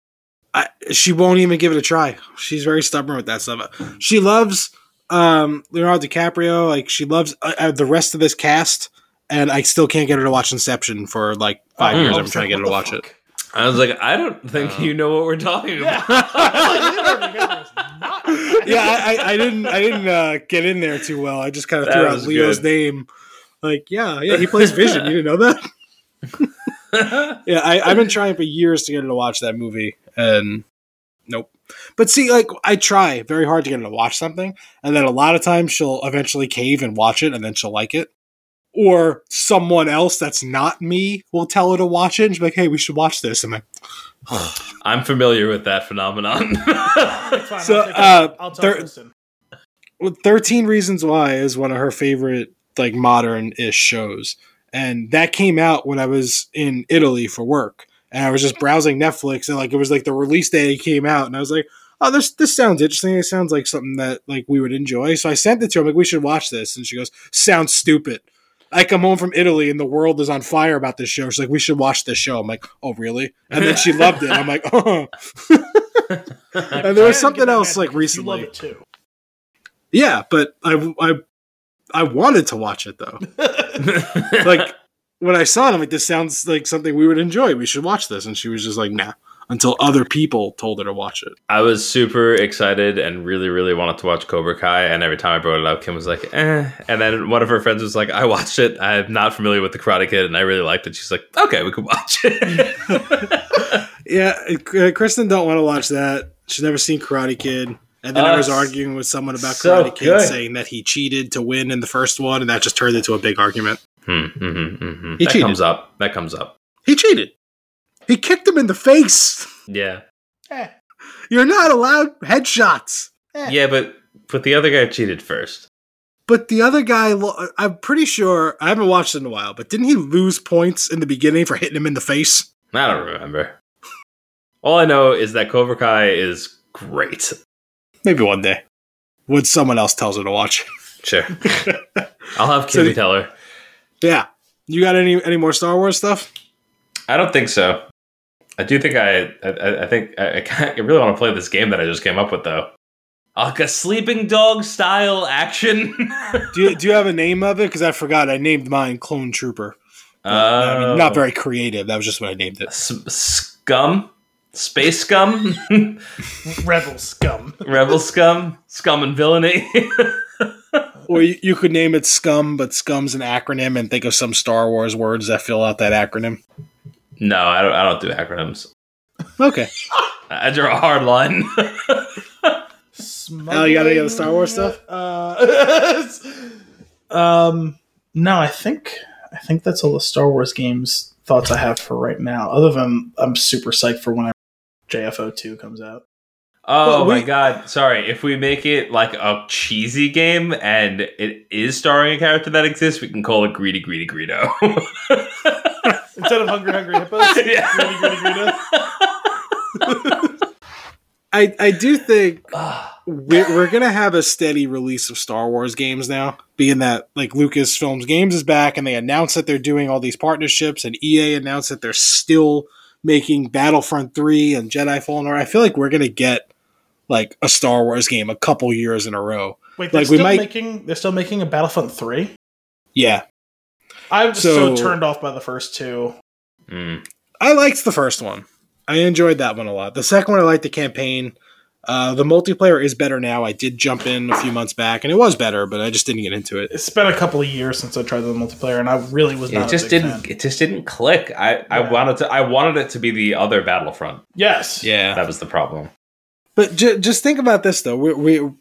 I, she won't even give it a try. She's very stubborn with that stuff. She loves um, Leonardo DiCaprio. Like she loves uh, uh, the rest of this cast, and I still can't get her to watch Inception for like five Oh, years. I I'm trying to get her to watch the it. I was like, I don't think Uh, you know what we're talking Yeah. about. [LAUGHS] [LAUGHS] Yeah, I, I, I didn't I didn't uh, get in there too well. I just kind of threw out Leo's good. name. Like, yeah, yeah, he plays Vision. You didn't know that? [LAUGHS] Yeah, I, I've been trying for years to get her to watch that movie, and nope. But see, like, I try very hard to get her to watch something, and then a lot of times she'll eventually cave and watch it, and then she'll like it. Or someone else that's not me will tell her to watch it, and she'll be like, "Hey, we should watch this." I'm like, [SIGHS] I'm familiar with that phenomenon. Fine, [LAUGHS] So, I'll, take uh, I'll tell there- Kristen. 13 Reasons Why is one of her favorite like modern ish shows. And that came out when I was in Italy for work. And I was just browsing Netflix and like it was like the release day it came out and I was like, Oh, this this sounds interesting. It sounds like something that like we would enjoy. So I sent it to her, I'm like, we should watch this. And she goes, Sounds stupid. I come home from Italy and the world is on fire about this show. She's like, we should watch this show. I'm like, oh really? And then she loved it. I'm like, oh. [LAUGHS] [LAUGHS] and there was something else like recently. You love it too. Yeah, but I, I, I wanted to watch it though. [LAUGHS] like when I saw it, I'm like, this sounds like something we would enjoy. We should watch this. And she was just like, nah. Until other people told her to watch it. I was super excited and really, really wanted to watch Cobra Kai. And every time I brought it up, Kim was like, eh. And then one of her friends was like, I watched it. I'm not familiar with the Karate Kid and I really liked it. She's like, okay, we could watch it. [LAUGHS] Yeah, uh, Kristen don't want to watch that. She's never seen Karate Kid. And then I Uh, was arguing with someone about so Karate Kid, good. saying that he cheated to win in the first one, and that just turned into a big argument. hmm, hmm, hmm, hmm. He That cheated. comes up. That comes up. He cheated. He kicked him in the face. Yeah. Eh, You're not allowed headshots. eh. Yeah, but but the other guy cheated first. But the other guy, I'm pretty sure, I haven't watched it in a while, but didn't he lose points in the beginning for hitting him in the face? I don't remember. All I know is that Cobra Kai is great. Maybe one day. When someone else tells her to watch. Sure. [LAUGHS] I'll have So Kimmy the- tell her. yeah. You got any any more Star Wars stuff? I don't think so. I do think I. I, I think I, I, kinda- I really want to play this game that I just came up with, though. Like a sleeping dog style action. [LAUGHS] [LAUGHS] Do you, do you have a name of it? Because I forgot. I named mine Clone Trooper. But, I mean, not Oh. very creative. That was just what I named it. S- scum, space scum, [LAUGHS] Rebel scum. rebel scum, scum and villainy. Or you, you could name it Scum, but Scum's an acronym, and think of some Star Wars words that fill out that acronym. No, I don't. I don't do acronyms. Okay. I draw a hard line. oh, you got any other Star Wars stuff? Uh, [LAUGHS] um, no, I think I think that's all the Star Wars games thoughts I have for right now. Other than I'm super psyched for whenever JFO two comes out. Oh Well, my we- god! Sorry, if we make it like a cheesy game and it is starring a character that exists, we can call it Greedy Greedy Greedo. [LAUGHS] Instead of Hungry Hungry Hippos, [LAUGHS] Yeah. Greedy, Greedy, Greedo. I, I do think [SIGHS] we're, we're going to have a steady release of Star Wars games now, being that like Lucasfilms Games is back and they announced that they're doing all these partnerships, and EA announced that they're still making Battlefront 3 and Jedi Fallen Order. I feel like we're going to get like a Star Wars game a couple years in a row. Wait, they're Like, we still might- making they're still making a Battlefront three. Yeah. I'm just so, So- turned off by the first two. Mm. I liked the first one. I enjoyed that one a lot. The second one, I liked the campaign. Uh, the multiplayer is better now. I did jump in a few months back, and it was better, but I just didn't get into it. It's been a couple of years since I tried the multiplayer, and I really was It not. just a big didn't. Fan. It just didn't click. I, I wanted to. I wanted it to be the other Battlefront. Yes. Yeah, That was the problem. but j- just think about this though. We, we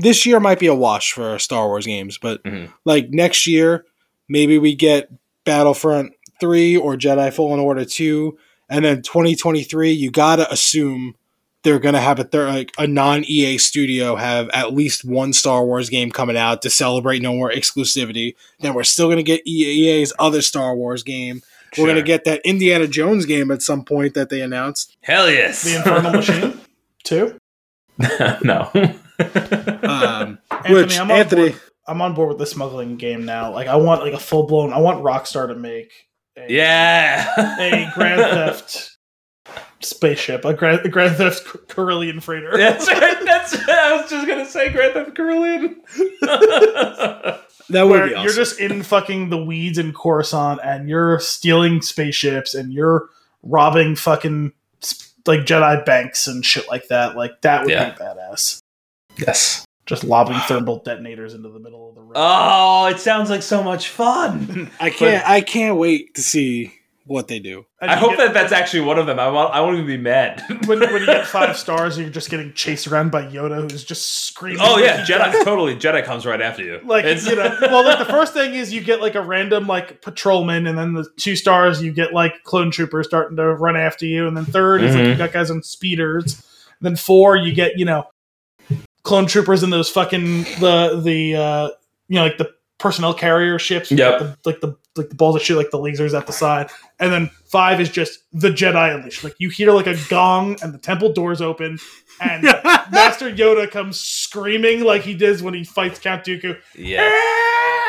this year might be a wash for Star Wars games, but Mhm. like next year, maybe we get Battlefront three or Jedi Fallen Order two, and then 2023. You gotta assume they're gonna have a third, like a non EA studio have at least one Star Wars game coming out to celebrate no more exclusivity. Then we're still gonna get EA's other Star Wars game. We're gonna get that Indiana Jones game at some point that they announced. Hell yes. The Infernal Machine 2? [LAUGHS] no. [LAUGHS] Um, Anthony, which I'm Anthony, board- I'm on board with the smuggling game now. Like I want like a full blown. I want Rockstar to make a, yeah. a Grand [LAUGHS] Theft spaceship, a Grand, a Grand Theft Corellian freighter. That's right. That's. I was just gonna say Grand Theft Corellian. that would where be awesome. you're just in fucking the weeds in Coruscant and you're stealing spaceships and you're robbing fucking s- like Jedi banks and shit like that. Like that would Yeah. be badass. yes. Just lobbing [SIGHS] thermal detonators into the middle of the road. Oh, it sounds like so much fun. [LAUGHS] I can't. I can't wait to see what they do. And I hope get- that that's actually one of them. I want. I won't even be mad. [LAUGHS] when, when you get [LAUGHS] five stars, you're just getting chased around by Yoda, who's just screaming. oh yeah, like Jedi. totally, Jedi comes right after you. Like It's- you know, well, like the first thing is you get like a random like patrolman, and then the two stars you get like clone troopers starting to run after you, and then 3rd is like Mhm. you got guys on speeders. then four you get you know clone troopers in those fucking the the uh you know like the personnel carrier ships. Yep. The, like the like the balls that shoot like the lasers at the side, and then five is just the Jedi Unleashed. Like you hear like a gong, and the temple doors open, and [LAUGHS] Master Yoda comes screaming like he does when he fights Count Dooku. Yeah.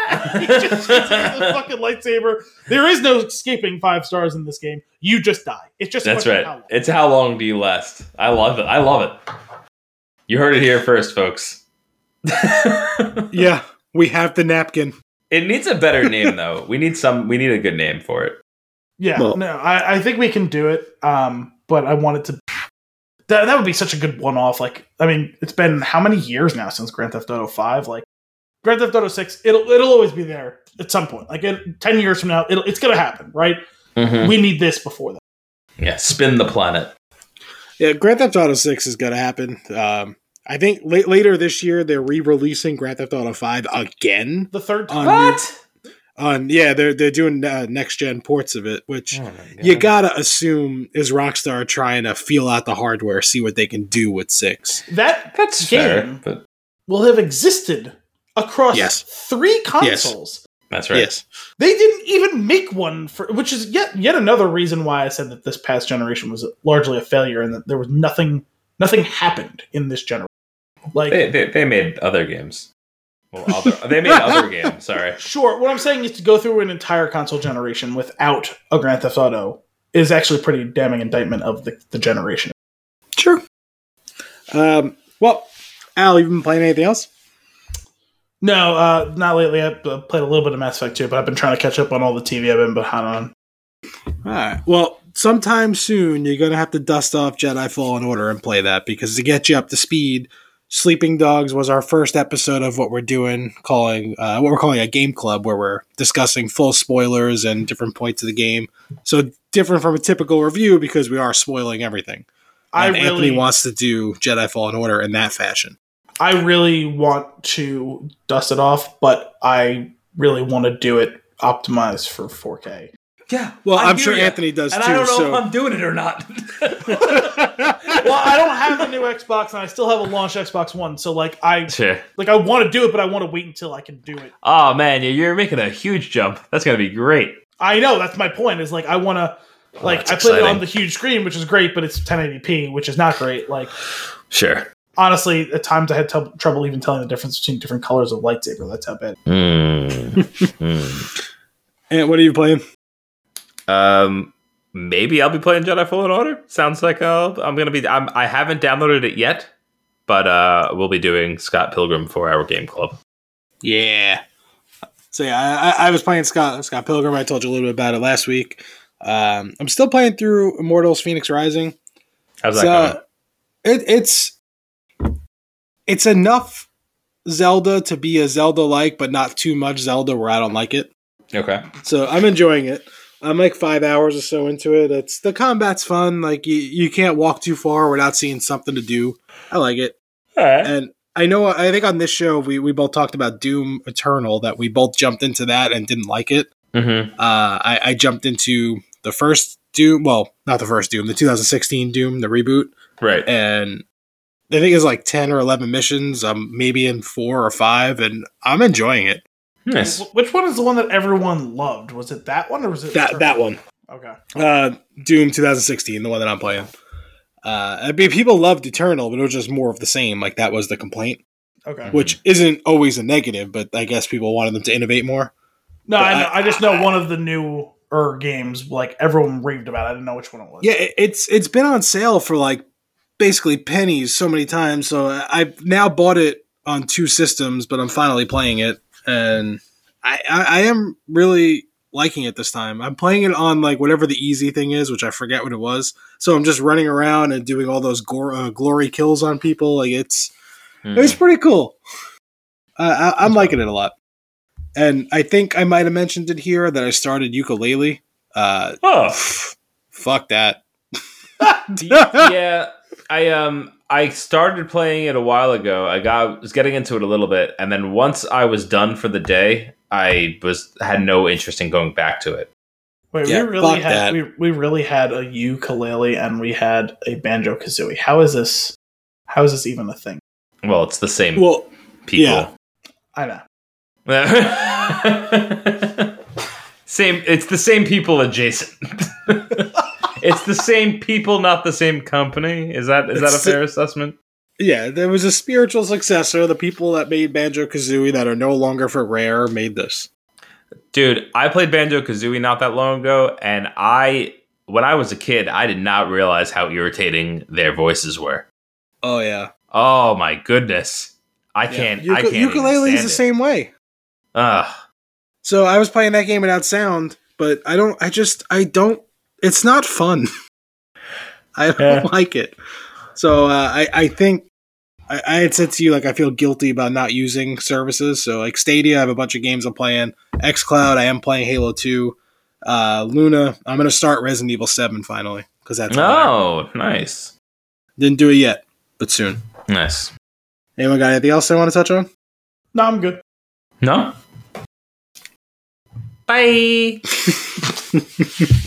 [LAUGHS] he just shoots out the fucking lightsaber. There is no escaping five stars in this game. You just die. It's just That's right. how long. It's how long do you last? I love it. I love it. You heard it here first, folks. [LAUGHS] Yeah, we have the napkin. it needs a better name though. We need some we need a good name for it. Yeah, Well- no, I, I think we can do it. Um, but I wanted to. That that would be such a good one off. Like, I mean, it's been how many years now since Grand Theft Auto Five? Like, Grand Theft Auto Six, it'll it'll always be there at some point. Like, it, ten years from now, it'll, it's gonna happen, right? We need this before that. Yeah, spin the planet. Yeah, Grand Theft Auto Six is going to happen. Um, I think la- later this year they're re-releasing Grand Theft Auto Five again. The third time. On On yeah, they're they're doing uh, next gen ports of it, which Oh you gotta assume is Rockstar trying to feel out the hardware, see what they can do with six. that That's game fair, but will have existed across Yes. three consoles. that's right. Yes, They didn't even make one for, which is yet yet another reason why I said that this past generation was largely a failure and that there was nothing nothing happened in this generation. Like, They, they, they made other games. Well, other, [LAUGHS] they made other games. Sorry. sure, what I'm saying is to go through an entire console generation without a Grand Theft Auto is actually a pretty damning indictment of the, the generation. sure. Um, well, Al, you been playing anything else? No, uh, not lately. I've uh, played a little bit of Mass Effect 2, but I've been trying to catch up on all the TV I've been behind on. All right. Well, sometime soon you're gonna have to dust off Jedi Fallen Order and play that because to get you up to speed, Sleeping Dogs was our first episode of what we're doing, calling uh, what we're calling a game club, where we're discussing full spoilers and different points of the game. So different from a typical review because we are spoiling everything. I And really Anthony wants to do Jedi Fallen Order in that fashion. I really want to dust it off, but I really want to do it optimized for 4K. Yeah. Well, I I'm sure ya. Anthony does And too. I don't know so if I'm doing it or not. [LAUGHS] well, I don't have the new Xbox, and I still have a launch Xbox One. So, like, I sure. like I want to do it, but I want to wait until I can do it. Oh man, you- you're making a huge jump. That's gonna be great. I know that's my point. Is like I want to, like, I put it on the huge screen, which is great, but it's 1080p, which is not great. Like, Sure. honestly, at times I had tou- trouble even telling the difference between different colors of lightsaber. That's how bad. [LAUGHS] Mm. and what are you playing? Um, maybe I'll be playing Jedi Fallen Order. Sounds like I'll, I'm gonna be. I'm, I haven't downloaded it yet, but uh, we'll be doing Scott Pilgrim for our game club. Yeah. So yeah, I, I- was playing Scott Scott Pilgrim. I told you a little bit about it last week. Um, I'm still playing through Immortals: Fenyx Rising. How's that So, going? it, it's it's enough Zelda to be a Zelda like, but not too much Zelda where I don't like it. Okay. So I'm enjoying it. I'm like five hours or so into it. It's the combat's fun. Like you, you can't walk too far without seeing something to do. I like it. Right. And I know, I think on this show, we, we both talked about Doom Eternal, that we both jumped into that and didn't like it. Mm-hmm. Uh, I, I jumped into the first Doom, well, not the first Doom, the 2016 Doom, the reboot. Right. And I think it's like 10 or 11 missions. I'm maybe in four or five, and I'm enjoying it. Nice. Which one is the one that everyone loved? Was it that one or was it That, that one. Okay. Uh, Doom 2016, the one that I'm playing. Uh, I mean, people loved Eternal, but it was just more of the same. Like, that was the complaint, Okay. which isn't always a negative, but I guess people wanted them to innovate more. No, I, know, I- I just know one of the newer games, like everyone raved about. it. I didn't know which one it was. Yeah, it's it's been on sale for like basically pennies so many times. So I've now bought it on two systems, but I'm finally playing it, and I, I, I am really liking it this time. I'm playing it on like whatever the easy thing is, which I forget what it was. So I'm just running around and doing all those gore, uh, glory kills on people. Like it's Hmm. it's pretty cool. Uh, I, I'm liking it a lot, and I think I might have mentioned it here that I started Yooka-Laylee. Uh, Oh. fuck that. [LAUGHS] yeah, I um I started playing it a while ago. I got was getting into it a little bit, and then once I was done for the day, I was had no interest in going back to it. Wait, Yeah, we really had that. we, we really had a Yooka-Laylee and we had a banjo kazooie. How is this? How is this even a thing? Well, it's the same Well, people. yeah. I know. [LAUGHS] same. It's the same people adjacent. [LAUGHS] it's the same people, not the same company. Is that is that a It's- fair assessment? Yeah, there was a spiritual successor. The people that made Banjo Kazooie that are no longer for Rare made this. Dude, I played Banjo Kazooie not that long ago, and I, when I was a kid, I did not realize how irritating their voices were. Oh yeah, Oh my goodness, I can't. I can't. Yooka-Laylee is the stand same way. it. Ugh. So I was playing that game without sound, but I don't. I just I don't. It's not fun. [LAUGHS] I don't Yeah. like it. So uh, I I think I, I had said to you like I feel guilty about not using services. So like Stadia, I have a bunch of games I'm playing. XCloud, I am playing Halo Two. Uh, Luna, I'm gonna start Resident Evil Seven finally because that's on. Oh, nice, didn't do it yet, but soon. nice. Anyone got anything else they want to touch on? No, I'm good. No. Bye. [LAUGHS]